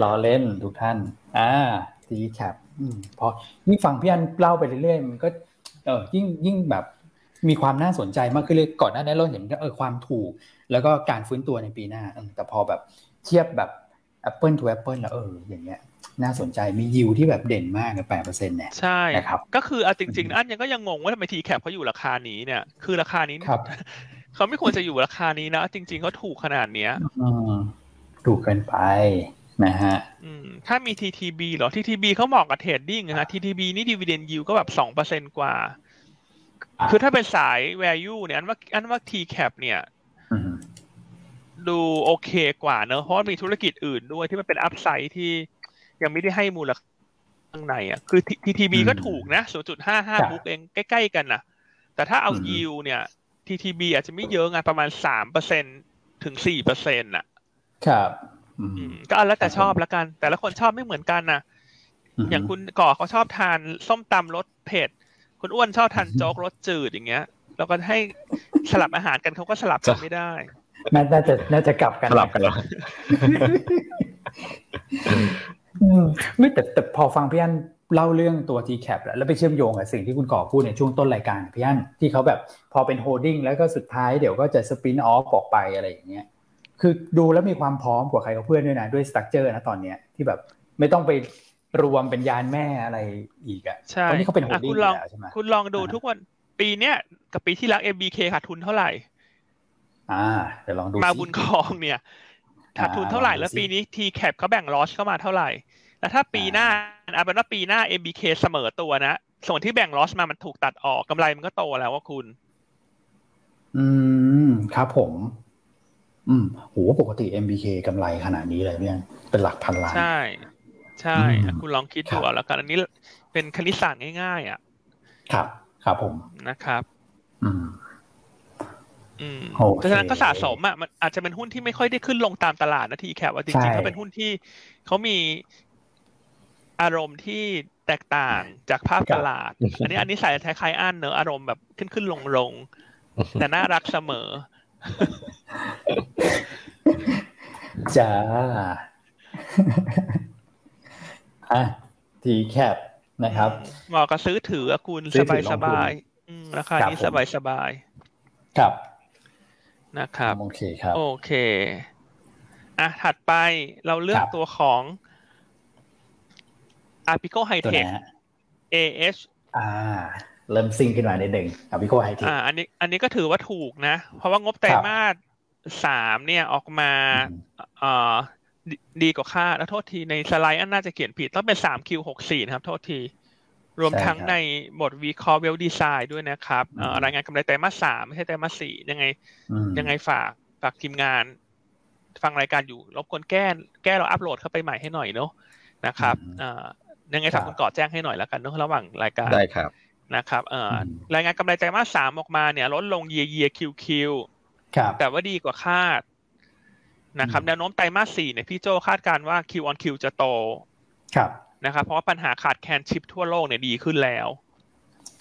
ล้อเล่นทุกท่าน อ่าทีแคปพอยิ่งฟังพี่อันเล่าไปเรื่อยๆมันก็เออยิ่งยิ่งแบบมีความน่าสนใจมากขึ้นเลยก่อนหน้านี้เราเห็นเออความถูก แล้วก็การฟื้นตัวในปีหน้าเออแต่พอแบบเทียบแบบ Apple to Apple แล้วเอออย่างเงี้ยน่าสนใจมียิวที่แบบเด่นมากแปดเปอร์เซ็นต์เนี่ยใช่นะครับก็คือเอาจริงๆนะอันยังก็ยังงงว่าทำไม TCAP เขาอยู่ราคานี้เนี่ย คือราคานี้ครับเขาไม่ควรจะอยู่ราคานี้นะจริง ๆเขาถูกขนาดเนี้ยอืมถูกเกินไป นะฮะอืมถ้ามี TTB เหรอ TTB เขาเหมาะกับ trading นะฮะ TTB นี่ dividend yield ก็แบบสองเปอร์เซ็นกว่าอ่า คือถ้าเป็นสาย value เนี่ย อันว่าอันว่า TCAP เนี่ยอืมดูโอเคกว่าเนอะเพราะว่ามีธุรกิจอื่นด้วยที่มันเป็นอัพไซด์ที่ยังไม่ได้ให้มูลค่าข้างในอะ คือ TTB ก็ถูกนะ0.55บุ๊กเองใกล้ ๆ กันนะแต่ถ้าเอา yield เนี่ย TTB อาจจะไม่เยอะไงประมาณสามเปอร์เซ็นถึงสี่เปอร์เซ็นต์อะ ครับอืมอืม ก็เอาแล้วแต่ครับผมชอบละกัน แต่ละคนชอบไม่เหมือนกันนะมอย่างคุณก่อเขาชอบทานส้มตำรสเผ็ดคุณอ้วนชอบทานโจ๊กรสจืดอย่างเงี้ยเราก็ให้สลับราคากันเขาก็สลับกันไม่ได้น่าน่าจะน่าจะกลับกันสลับกันแล้วอืมไม่แต่แต่พอฟังพี่อันเล่าเรื่องตัว t c a p แล้วแล้วไปเชื่อมโยงกับสิ่งที่คุณก่อพูดในช่วงต้นรายการพี่อันที่เขาแบบพอเป็น holding แล้วก็สุดท้ายเดี๋ยวก็จะ spin off ออกไปอะไรอย่างเงี้ย คือดูแล้วมีความพร้อมกว่าใครกับเพื่อนด้วยนะด้วย structure นะตอนเนี้ยที่แบบไม่ต้องไปรวมเป็นยานแม่อะไรอีกอะใช่ตอนนี้เขาเป็นโฮอะดดิ้คุงณลองแล้วใช่ไหมคุณลองดูอ่าทุกวันปีเนี้ยกับปีที่แล้ว MBK ขาดทุนเท่าไหร่ อ่าเดี๋ยวลองดูมาสิบุญครองเนี่ยขาดทุนเท่าไหร่อ่าลองดูแล้วสิปีนี้ TCAP เขาแบ่งลอสเข้ามาเท่าไหร่ แล้วถ้าปีหน้าเอาเป็นว่าปีหน้า MBK เสมอตัวนะส่วนที่แบ่งลอสมามันถูกตัดออกกำไรมันก็โตแล้วว่าคุณ อืมครับผม อืมโหปกติ MBK กำไรขนาดนี้เลยเนี่ยเป็นหลักพันล้าน ใช่ ใช่อืมอะคุณลองคิดครัดูบเอาแล้วกันอันนี้เป็นคณิตศาสตร์ง่ายๆ อะ ครับ ครับผมนะครับ อืมอืมโอเคเพราะฉะนั้นก็สะสมอะมันอาจจะเป็นหุ้นที่ไม่ค่อยได้ขึ้นลงตามตลาดนะทีแคปว่าจใช่ริงๆเขาเป็นหุ้นที่เขามีอารมณ์ที่แตกต่างจากภาพตลาด อันนี้อันนี้ใส่คล้ายๆอันเนอะอารมณ์แบบขึ้นขึ้นลงลงๆแต่น่ารักเสมอ จ้าอะทีแคปนะครับเหมาะกับซื้อถืออะคุณซื้สอถืบายอลสงทุนบายอืมราคาครับนี้ผมสบายสบายครับๆนะครับโอเคครับ โอเค อะ ถัดไปเราเลือกครับตัวของ Apico ตัว High ไหน Tech ฮะ AH อ่า เริ่มซิงขึ้นมาในหนึ่งอภิโคไฮเทคอ่าอันนี้อันนี้ก็ถือว่าถูกนะ เพราะว่างบไตรมาสสามเนี่ยออกมาอืมเอ่อดีดีกว่าคาดแล้วโทษทีในสไลด์อันน่าจะเขียนผิดต้องเป็นสาม Q หกสี่นะครับ โทษที รวมทั้งในบทวิเคราะห์ Wealth Design ด้วยนะครับเอ่อรายงานกำไรไตรมาสสามไม่ใช่ไตรมาสสี่ยังไงอืมยังไงฝากฝากทีมงาน ฟังรายการอยู่รบกวนแก้แก้เราอัปโหลดเข้าไปใหม่ให้หน่อยเนาะนะครับอืมอ่ายังไงฝากคุณก่อแจ้งให้หน่อยแล้วกันเนาะระหว่างรายการได้ครับ นะครับเอ่ออมรายงานกำไรไตรมาสสามออกมาเนี่ยลดลง year year Q Qครับแต่ว่าดีกว่าคาดนะครับอืมแนวโน้มไตรมาสสี่เนี่ยพี่โจคาดการณ์ว่า Q on Q จะโตครับนะครับเพราะว่าปัญหาขาดแคลนชิปทั่วโลกเนี่ยดีขึ้นแล้ว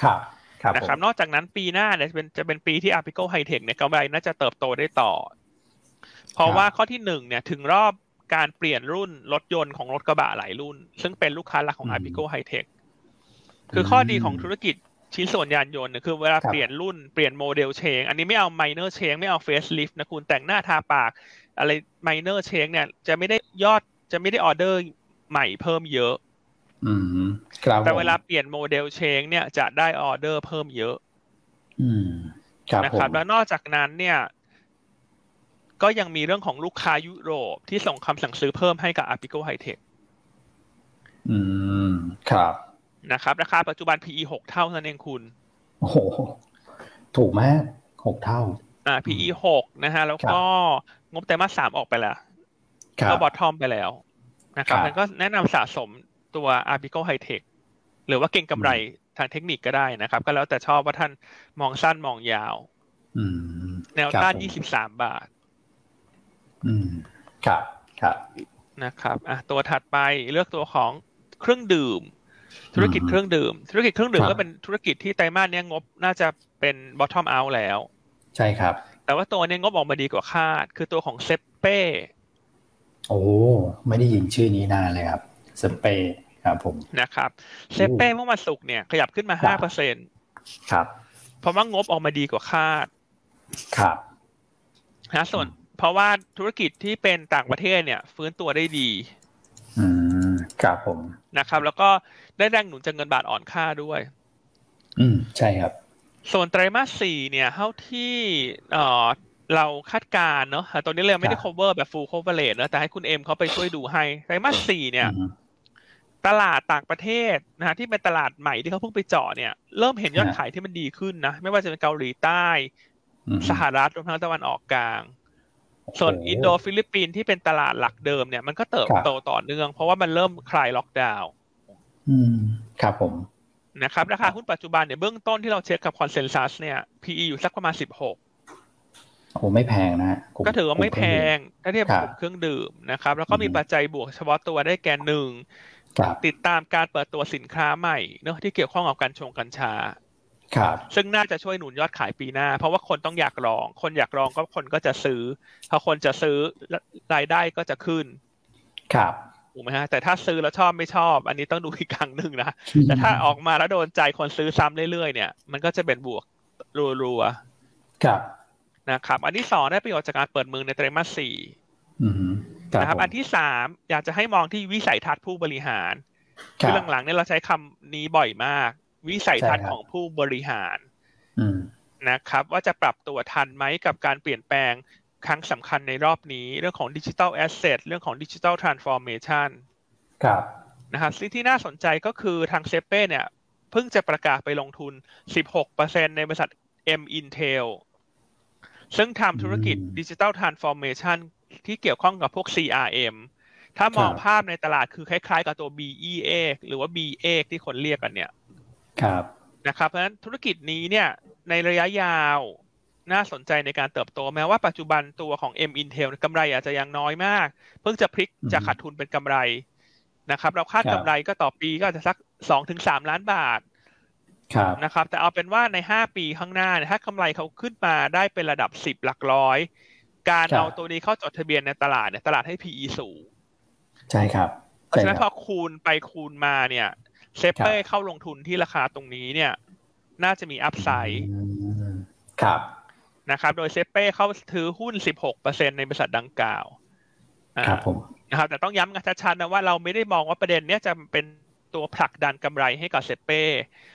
ครับครับนะครับผมนอกจากนั้นปีหน้าเนี่ยจะเป็นจะเป็นปีที่ Apico High Tech เนี่ยกำไรน่าจะเติบโตได้ต่อ เพราะว่าข้อที่หนึ่งเนี่ยถึงรอบการเปลี่ยนรุ่นรถยนต์ของรถกระบะหลายรุ่น ซึ่งเป็นลูกค้าหลักของ Apico High Tech คือข้อดีของธุรกิจชิ้นส่วนยานยนต์เนี่ยคือเวลาครับเปลี่ยนรุ่นเปลี่ยน model change อันนี้ไม่เอา minor change ไม่เอา facelift นะคุณแต่งหน้าทาปาก อะไร minor change เนี่ย จะไม่ได้ยอดจะไม่ได้ออเดอร์ใหม่เพิ่มเยอะอืมครับแต่ผมเวลาเปลี่ยน model change เนี่ยจะได้ออเดอร์เพิ่มเยอะอืมครับนะครับผมแล้วนอกจากนั้นเนี่ย ก็ยังมีเรื่องของลูกค้ายุโรปที่ส่งคำสั่งซื้อเพิ่มให้กับ Aapico Hitech อืม ครับ นะครับ ราคาปัจจุบัน PE หกเท่านั่นเองคุณ โอ้โห ถูกมากหกเท่า อ่า PE หกนะฮะ แล้วก็งบไตรมาสสามออกไปแล้วครัก็บบอททอมไปแล้วนะครับครับมันก็แนะนำสะสมตัว Apico High Tech หรือว่าเก่งกำไรทางเทคนิคก็ได้นะครับ ก็แล้วแต่ชอบว่าท่านมองสั้นมองยาวอืมแนวต้านครับผม23บาท อืม ครับ ครับ นะครับ อะ ตัวถัดไปเลือกตัวของเครื่องดื่ม ธุรกิจอืมเครื่องดื่ม ธุรกิจเครื่องดื่มครับก็เป็นธุรกิจที่ไตรมาสเนี้ยงบน่าจะเป็น bottom out แล้ว ใช่ครับ แต่ว่าตัวเนี้ยงบออกมาดีกว่าคาด คือตัวของเซเป้โอ้ไม่ได้ยินชื่อนี้นานเลยครับสเปรย์ครับผมนะครับเซเป้เมื่อวันศุกร์เนี่ยขยับขึ้นมาครับ5เปอร์เซ็นครับ เพราะว่างบออกมาดีกว่าคาด ครับนะส่วนเพราะว่าธุรกิจที่เป็นต่างประเทศเนี่ย ฟื้นตัวได้ดี อืมครับผมนะครับ แล้วก็ ได้แรงหนุนจากเงินบาทอ่อนค่าด้วย อืมใช่ครับ ส่วนไตรมาสสี่เนี่ยเท่าที่เอ่อเราคาดการณ์เนาะแต่ตอนนี้เราไม่ได้ครับ cover แบบ full coverage เนอะแต่ให้คุณเอ็มเขาไปช่วยดูให้ไตรมาสสี่เนี่ยอืมตลาดต่างประเทศนะฮะที่เป็นตลาดใหม่ที่เขาเพิ่งไปเจาะเนี่ย เริ่มเห็นยอดฮะขายที่มันดีขึ้นนะ ไม่ว่าจะเป็นเกาหลีใต้อืมสหรัฐรวมทั้งตะวันออกกลาง ส่วนโหอินโดฟิลิปปินส์ที่เป็นตลาดหลักเดิมเนี่ยมันก็เติบครับโตต่อเนื่อง เพราะว่ามันเริ่มคลายล็อกดาวน์ อืมครับผมนะครับราคาหุ้นปัจจุบันเนี่ยเบื้องต้นที่เราเช็คกับ consensus เนี่ย PE อยู่สักประมาณ16โอ้ไม่แพงนะฮะลุ่มก็ถือว่าไม่ลุ่แพเครื่งถ้าเทียบกับคกรับลุ่มเครื่องดื่มนะครับ แล้วก็มีอืมปัจจัยบวกเฉพาะตัวได้แก่หนึ่งครับติดตามการเปิดตัวสินค้าใหม่เนอะที่เกี่ยวข้องกับการชงกัญชา ครับ ซึ่งน่าจะช่วยหนุนยอดขายปีหน้า เพราะว่าคนต้องอยากลอง คนอยากลองก็คนก็จะซื้อพอคนจะซื้อรายได้ก็จะขึ้น ครับ ถูกไหมฮะแต่ถ้าซื้อแล้วชอบไม่ชอบ อันนี้ต้องดูอีกครั้งหนึ่งนะแต่ถ้าออกมาแล้วโดนใจคนซื้อซ้ำเรื่อยๆเนี่ยมันก็จะเป็นบวกรัวครับๆนะครับ อันที่สองได้ประโยชน์จากการเปิดเมืองในไตรมาสสี่อืมครับนะครับผมอันที่สามอยากจะให้มองที่วิสัยทัศน์ผู้บริหารครับคือหลังๆเนี่ยเราใช้คำนี้บ่อยมาก วิสัยทัศน์ใช่ครับของผู้บริหารอืมนะครับ ว่าจะปรับตัวทันไหมกับการเปลี่ยนแปลง ครั้งสำคัญในรอบนี้ เรื่องของ digital asset เรื่องของ digital transformation ครับนะครับสิ่งที่น่าสนใจก็คือทาง Sappe เนี่ยเพิ่งจะประกาศไปลงทุน 16%ในบริษัท M Intel ซึ่งทำธุรกิจอืมดิจิทัลทรานส์ฟอร์เมชันที่เกี่ยวข้องกับพวก CRM ถ้ามองครับภาพในตลาดคือคล้ายๆ กับตัว BEA หรือว่า BA ที่คนเรียกกันเนี่ย ครับ นะครับ เพราะฉะนั้นธุรกิจนี้เนี่ยในระยะยาว น่าสนใจในการเติบโตแม้ว่าปัจจุบันตัวของ M Intel กำไรอาจจะยังน้อยมาก เพิ่งจะพลิกจะขาดทุนเป็นกำไรนะครับ เราคาดกำไรก็ต่อปีก็จะสักสองถึงสามล้านบาทนะครับ แต่เอาเป็นว่าในห้าปีข้างหน้าถ้ากำไรเขาขึ้นมาได้เป็นระดับสิบหลักร้อย การเอาตัวนี้เข้าจดทะเบียนในตลาดเนี่ยตลาดให้ PE สูงใช่ครับเพราะฉะนั้นพอคูณไปคูณมาเนี่ยเซเป้เข้าลงทุนที่ราคาตรงนี้เนี่ย น่าจะมีอัพไซด์ครับ นะครับ โดยเซเป้เข้าถือหุ้น 16%ในบริษัทดังกล่าวครับผมนะครับ แต่ต้องย้ำกันชัดๆนะว่าเราไม่ได้มองว่าประเด็นเนี้ยจะเป็นตัวผลักดันกำไรให้กับเซเป้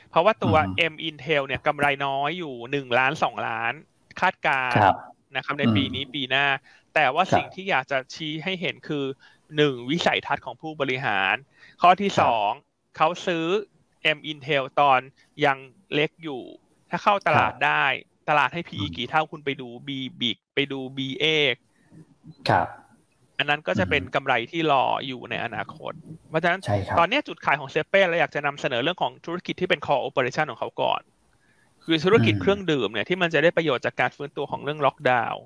เพราะว่าตัว M Intel เนี่ยกำไรน้อยอยู่หนึ่งล้านสองล้าน คาดการนะครับในปีนี้ปีหน้า แต่ว่าสิ่งที่อยากจะชี้ให้เห็นคือหนึ่งวิสัยทัศน์ของผู้บริหาร ข้อที่สองเขาซื้อ M Intel ตอนยังเล็กอยู่ ถ้าเข้าตลาดได้ ตลาดให้ PE กี่เท่าคุณไปดู B Big ไปดู B เอครับ อันนั้นก็จะเป็นกำไรที่รออยู่ในอนาคต เพราะฉะนั้นตอนนี้จุดขายของเซเป้เราอยากจะนำเสนอเรื่องของธุรกิจที่เป็น core operation ของเขาก่อน คือธุรกิจเครื่องดื่มเนี่ยที่มันจะได้ประโยชน์จากการฟื้นตัวของเรื่องล็อกดาวน์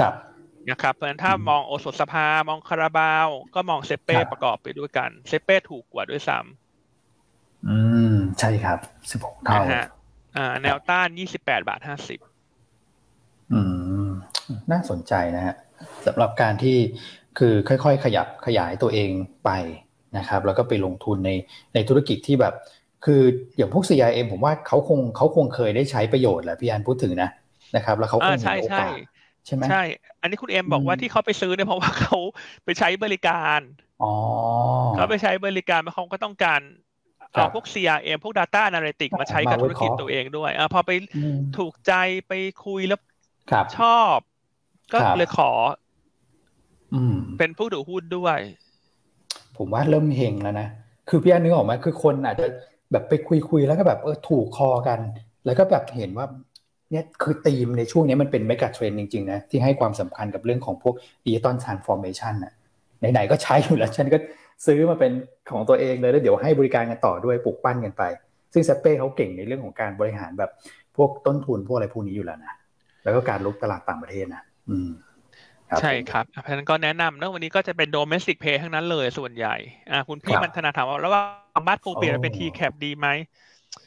ครับ นะครับเพราะฉะนั้นถ้ามองโอสถสภามองคาราบาว ก็มองเซเป้ประกอบไปด้วยกัน เซเป้ถูกกว่าด้วยซ้ำอืม ใช่ครับสิบหกเท่า อ่า แนวต้านยี่สิบแปดบาทห้าสิบอืม น่าสนใจนะฮะสำหรับการที่คือค่อยๆ ขยับขยายตัวเองไปนะครับ แล้วก็ไปลงทุนในในธุรกิจที่แบบ คืออย่างพวก CIM ผมว่าเขาคงเขาคงเคยได้ใช้ประโยชน์แหละพี่อันพูดถึงนะนะครับ แล้วเขาคงมีโอกาสใช่ไหมใช่ อันนี้คุณเอ็มบอกว่าที่เขาไปซื้อเนี่ยเพราะว่าเขาไปใช้บริการ อ๋อเขาไปใช้บริการเขาก็ต้องการเอา พวก CRM พวก Data Analytics มาใช้กับธุรกิจตัวเองด้วยอพอไปถูกใจไปคุยแล้วชอบ ก็เลยขอเป็นผู้ถือหุ้นด้วย ผมว่าเริ่มเฮงแล้วนะ คือพี่อันนึกออกไหมคือคนอาจจะแบบไปคุยคุยแล้วก็แบบเออถูกคอกัน แล้วก็แบบเห็นว่าเนี่ยคือธีมในช่วงนี้มันเป็น mega trend จริงๆนะที่ให้ความสำคัญกับเรื่องของพวก digital transformation อะไหนๆก็ใช้อยู่แล้วฉันก็ ซื้อมาเป็นของตัวเองเลยแล้วเดี๋ยวให้บริการกันต่อด้วยปลูกปั้นกันไป ซึ่งเซเป้เขาเก่งในเรื่องของการบริหารแบบพวกต้นทุนพวกอะไรพวกนี้อยู่แล้วนะแล้วก็การลุกตลาดต่างประเทศนะอืมใช่ครับเพราะฉะนั้นก็แนะนำเนะวันนี้ก็จะเป็นโดเมสติกเพย์ทั้งนั้นเลยส่วนใหญ่อ่าคุณพี่มันธนาถามว่าแล้วว่าบ้านปูเปลี่ยนเป็นทีแคปดีไหม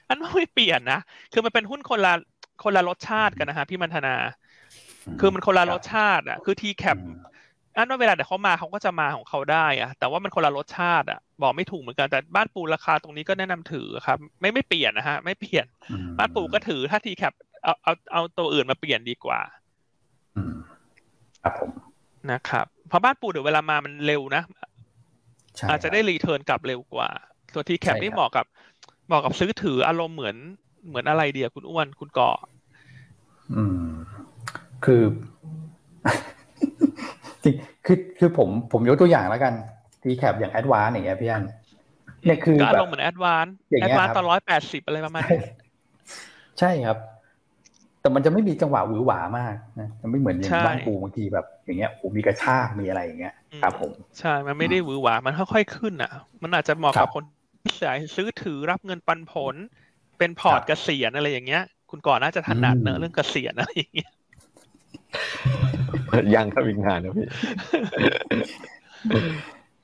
อันไม่เปลี่ยนนะคือมันเป็นหุ้นคนละคนละรสชาติกันนะฮะพี่มันธนา คือมันคนละรสชาติอะคือทีแคป อันว่าเวลาเดี๋ยวเขามาเขาก็จะมาของเขาได้อะแต่ว่ามันคนละรสชาติอะบอกไม่ถูกเหมือนกันแต่บ้านปูราคาตรงนี้ก็แนะนำถือครับ ไม่ไม่เปลี่ยนนะฮะ ไม่เปลี่ยน บ้านปูก็ถือถ้า TCAP เอาเอาเอาตัวอื่นมาเปลี่ยนดีกว่าครับผมนะครับเพราะบ้านปูเดี๋ยวเวลามามันเร็วนะอาจจะได้ return กลับเร็วกว่า ตัว TCAP นี่เหมาะกับเหมาะกับซื้อถืออารมณ์เหมือนเหมือนอะไรเดียคุณอ้วนคุณก่ออืม คือ จริงคือคือผมผมยกตัวอย่างแล้วกัน TCAP อย่าง ADVANC อย่างเงี้ยพี่อันเนี่ยคืออารมณ์เหมือน ADVANC ADVANC ตอนร้อยแปดสิบอะไรประมาณนี้ใช่ครับ แต่มันจะไม่มีจังหวะหวือหวามากนะมันไม่เหมือนอย่างบ้านปูบางทีแบบ อย่างเงี้ยผมมีกระชากมีอะไรอย่างเงี้ยครับผมใช่ มันไม่ได้หวือหวามันค่อยๆขึ้นอะ มันอาจจะเหมาะกับคนที่สายซื้อถือรับเงินปันผล เป็นพอร์ตเกษียณอะไรอย่างเงี้ย คุณก่อน่าจะถนัดเนอะเรื่องเกษียณอะไรอย่างเงี้ย ยังครับอีกงานนะพี่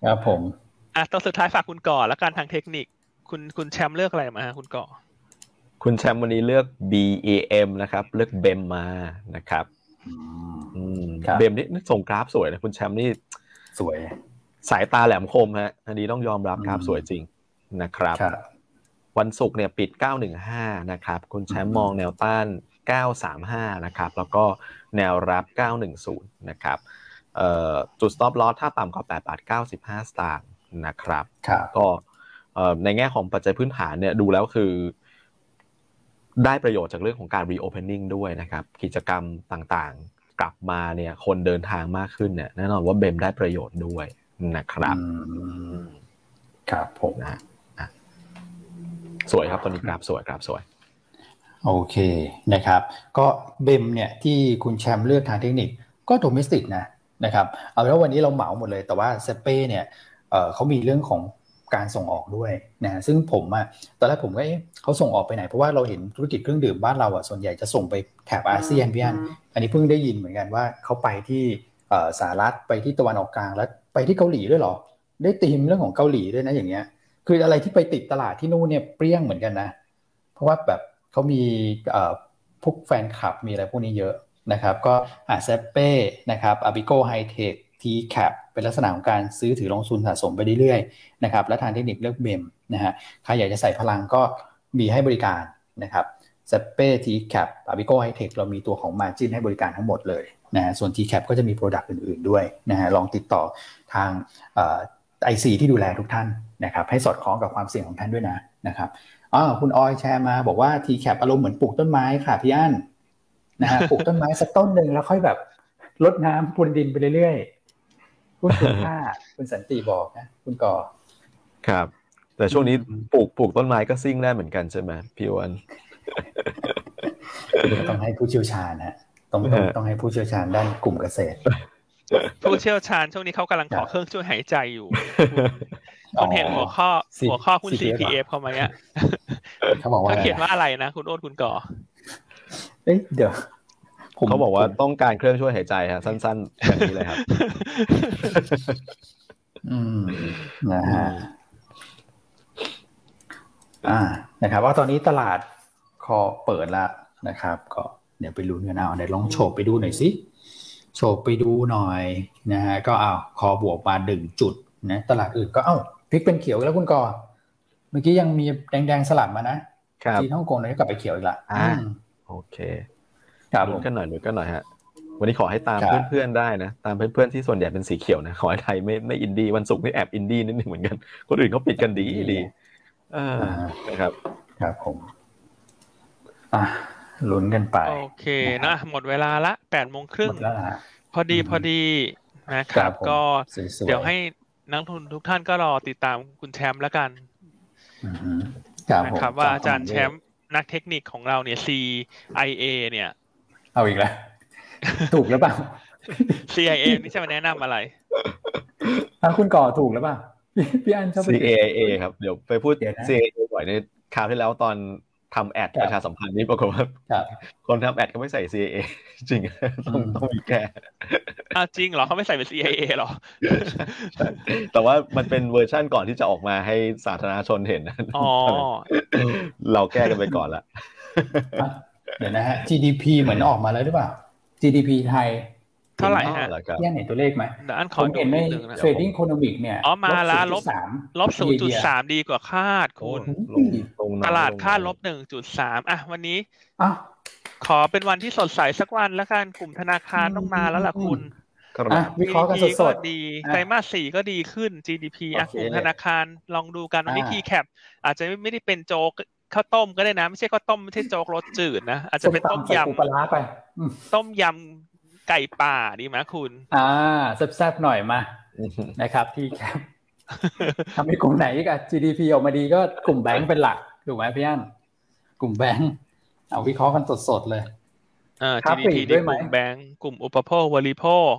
ครับผมอะตอนสุดท้ายฝากคุณก่อแล้วกันทางเทคนิค คุณคุณแชมป์เลือกอะไรมาคุณก่อ คุณแชมป์วันนี้เลือก BAM นะครับ เลือกเบมมานะครับเบมนี่ส่งกราฟสวยนะคุณแชมป์นี่สวย สายตาแหลมคมฮะอันนี้ต้องยอมรับกราฟสวยจริงนะครับ วันศุกร์เนี่ยปิด 915 นะครับ คุณแชมป์มองแนวต้าน 935 นะครับ แล้วก็แนวรับ 910 นะครับจุด stop loss ถ้าต่ำกว่า 8 บาท 95 สตางค์นะครับก็ในแง่ของปัจจัยพื้นฐานเนี่ยดูแล้วคือ ได้ประโยชน์จากเรื่องของการ reopening ด้วยนะครับ กิจกรรมต่างๆ กลับมาเนี่ย คนเดินทางมากขึ้นเนี่ยแน่นอนว่าเบมได้ประโยชน์ด้วยนะครับครับผมนะสวยครับตอนนี้กราฟสวยกราฟสวย โอเคนะครับ ก็เบมเนี่ยที่คุณแชมป์เลือกทางเทคนิคก็โดเมสติกนะนะครับเอาเป็นว่าวันนี้เราเหมาหมดเลยแต่ว่าเซเป้เนี่ยเขามีเรื่องของการส่งออกด้วยนะซึ่งผมอะตอนแรกผมก็เอ๊ะเขาส่งออกไปไหน เพราะว่าเราเห็นธุรกิจเครื่องดื่มบ้านเราอะส่วนใหญ่จะส่งไปแถบอาเซียนพี่อันอันนี้เพิ่งได้ยินเหมือนกันว่าเขาไปที่สหรัฐไปที่ตะวันออกกลางแล้วไปที่เกาหลีด้วยหรอ ได้ตีมเรื่องของเกาหลีด้วยนะอย่างเงี้ย คืออะไรที่ไปติดตลาดที่นู่นเนี่ยเปรี้ยงเหมือนกันนะ เพราะว่าแบบ เขามีพวกแฟนคลับมีอะไรพวกนี้เยอะนะครับ ก็อาเซ็ปเป้นะครับอาปิโกไฮเทค TCAP เป็นลักษณะของการซื้อถือลงทุนสะสมไปเรื่อยๆนะครับและทางเทคนิคเลือก BEM นะฮะใครอยากจะใส่พลังก็มีให้บริการนะครับเซ็ปเป้ TCAP อาปิโกไฮเทคเรามีตัวของ margin ให้บริการทั้งหมดเลยนะฮะส่วน t c a p ก็จะมี Product อื่นๆด้วยนะฮะลองติดต่อทางไอซีที่ดูแลทุกท่านนะครับให้สอดคล้องกับความเสี่ยงของท่านด้วยนะนะครับ อ๋อคุณออยแชร์มาบอกว่า t c a p อารมณ์เหมือนปลูกต้นไม้ค่ะพี่อั้นนะฮะปลูกต้นไม้สักต้นหนึ่งแล้วค่อยแบบลดน้ำพรวนดินไปเรื่อยๆคุณคุณค่าคุณสันติบอกนะคุณก่อครับ แต่ช่วงนี้ปลูกปลูกต้นไม้ก็ซิ่งได้เหมือนกันใช่ไหมพี่วันต้องให้ผู้เชี่ยวชาญนะต้องต้องต้องให้ผู้เชี่ยวชาญด้านกลุ่มเกษตรผู้เชี่ยวชาญช่วงนี้เขากำลังขอเครื่องช่วยหายใจอยู่ คุณเห็นหัวข้อหัวข้อคุณ CPF เขาไหมอะเขาบอกว่าเขาเขียนว่าอะไรนะ คุณโอ๊ตคุณก่อเอ้ยเดี๋ยวเขาบอกว่าต้องการเครื่องช่วยหายใจครับสั้นๆแบบนี้เลยครับ อืมนะฮะอ่านะครับ ว่าตอนนี้ตลาดคอเปิดแล้วนะครับ ก็เดี๋ยวไปลุ้นกันเอาเดี๋ยวลองโฉบไปดูหน่อยสิโฉบไปดูหน่อยนะฮะก็เอาคอบวกมาดึงจุดนะตลาดอื่นก็เอ้า พลิกเป็นเขียวแล้วคุณกอเมื่อกี้ยังมีแดงๆสลับมานะจีนฮ่องกงเลยกลับไปเขียวอีกละอ่าโอเคครับลุ้นกันหน่อยลุ้นกันหน่อยฮะวันนี้ขอให้ตามเพื่อนๆได้นะ ตามเพื่อนๆที่ส่วนใหญ่เป็นสีเขียวนะขอให้ไทยไม่ไม่อินดี้วันศุกร์นี่แอบอินดี้นิดหนึ่งเหมือนกันคนอื่นเขาปิดกันดีดีอ่านะครับ ครับผมอะลุ้นกันไป โอเคนะหมดเวลาละแปดโมงครึ่งพอดีพอดีนะครับ ก็เดี๋ยวให้ นักทุนทุกท่านก็รอติดตามคุณแชมป์แล้วกันนะครับว่าอาจารย์แชมป์นักเทคนิคของเราเนี่ย CIA เนี่ย เอาอีกแล้ว ถูกหรือเปล่า CIA นี่จะมาแนะนำอะไรถ้าคุณก่อถูกหรือเปล่าพี่อันชอบ CIA ครับ เดี๋ยวไปพูด CIA บ่อยในคราวที่แล้วตอน ทำแอดประชาสัมพันธ์นี่ปรากฏว่าคนทำแอดก็ไม่ใส่ CIA จริงต้องต้องมีแก้อ้าวจริงเหรอเขาไม่ใส่เป็น CIA หรอ แต่ว่ามันเป็นเวอร์ชั่นก่อนที่จะออกมาให้สาธารณชนเห็นอ๋อเราแก้กันไปก่อนละเดี๋ยวนะฮะ GDP เหมือนออกมาแล้วหรือเปล่า GDP ไทย เท่าไหร่ฮะแย่เห็นตัวเลขไหมอันขอเห็นใน trading economic เนี่ยอ๋อมาแล้วลบลบศูนย์จุดสามดีกว่าคาดคุณตลาดคาดลบหนึ่งจุดสามอะวันนี้ขอเป็นวันที่สดใสสักวันแล้วกันกลุ่มธนาคารต้องมาแล้วล่ะคุณวิเคราะห์กันสดดีไตรมาสสี่ก็ดีขึ้น GDP อะกลุ่มธนาคารลองดูกันวันนี้ทีแคปอาจจะไม่ได้เป็นโจ๊กข้าวต้มก็ได้นะ ไม่ใช่ข้าวต้มไม่ใช่โจ๊กรสจืดนะ อาจจะเป็นต้มยำต้มยำ ไก่ป่าดีไหมคุณ อ่าแซ่บๆหน่อยมานะครับที่แคปทำให้กลุ่มไหนกับ GDP ออกมาดีก็กลุ่มแบงก์เป็นหลักถูกไหมพี่อันกลุ่มแบงก์เอาวิเคราะห์กันสดๆเลยอ่า GDP ดีกลุ่มแบงก์กลุ่มอุปโภคบริโภค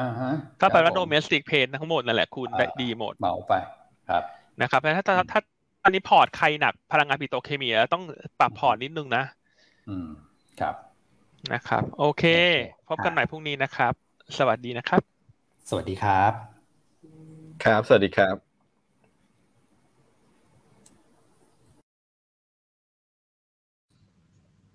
อ่าฮะถ้าไปว่า domestic play ทั้งหมดนั่นแหละคุณได้ดีหมดเหมาไปครับนะครับแล้วถ้าถ้าอันนี้พอร์ตใครหนักพลังงานปิโตรเคมีต้องปรับพอร์ตนิดนึงนะ อืม ครับ นะครับ โอเค พบกันใหม่พรุ่งนี้นะครับ สวัสดีนะครับ สวัสดีครับ ครับ สวัสดีครับ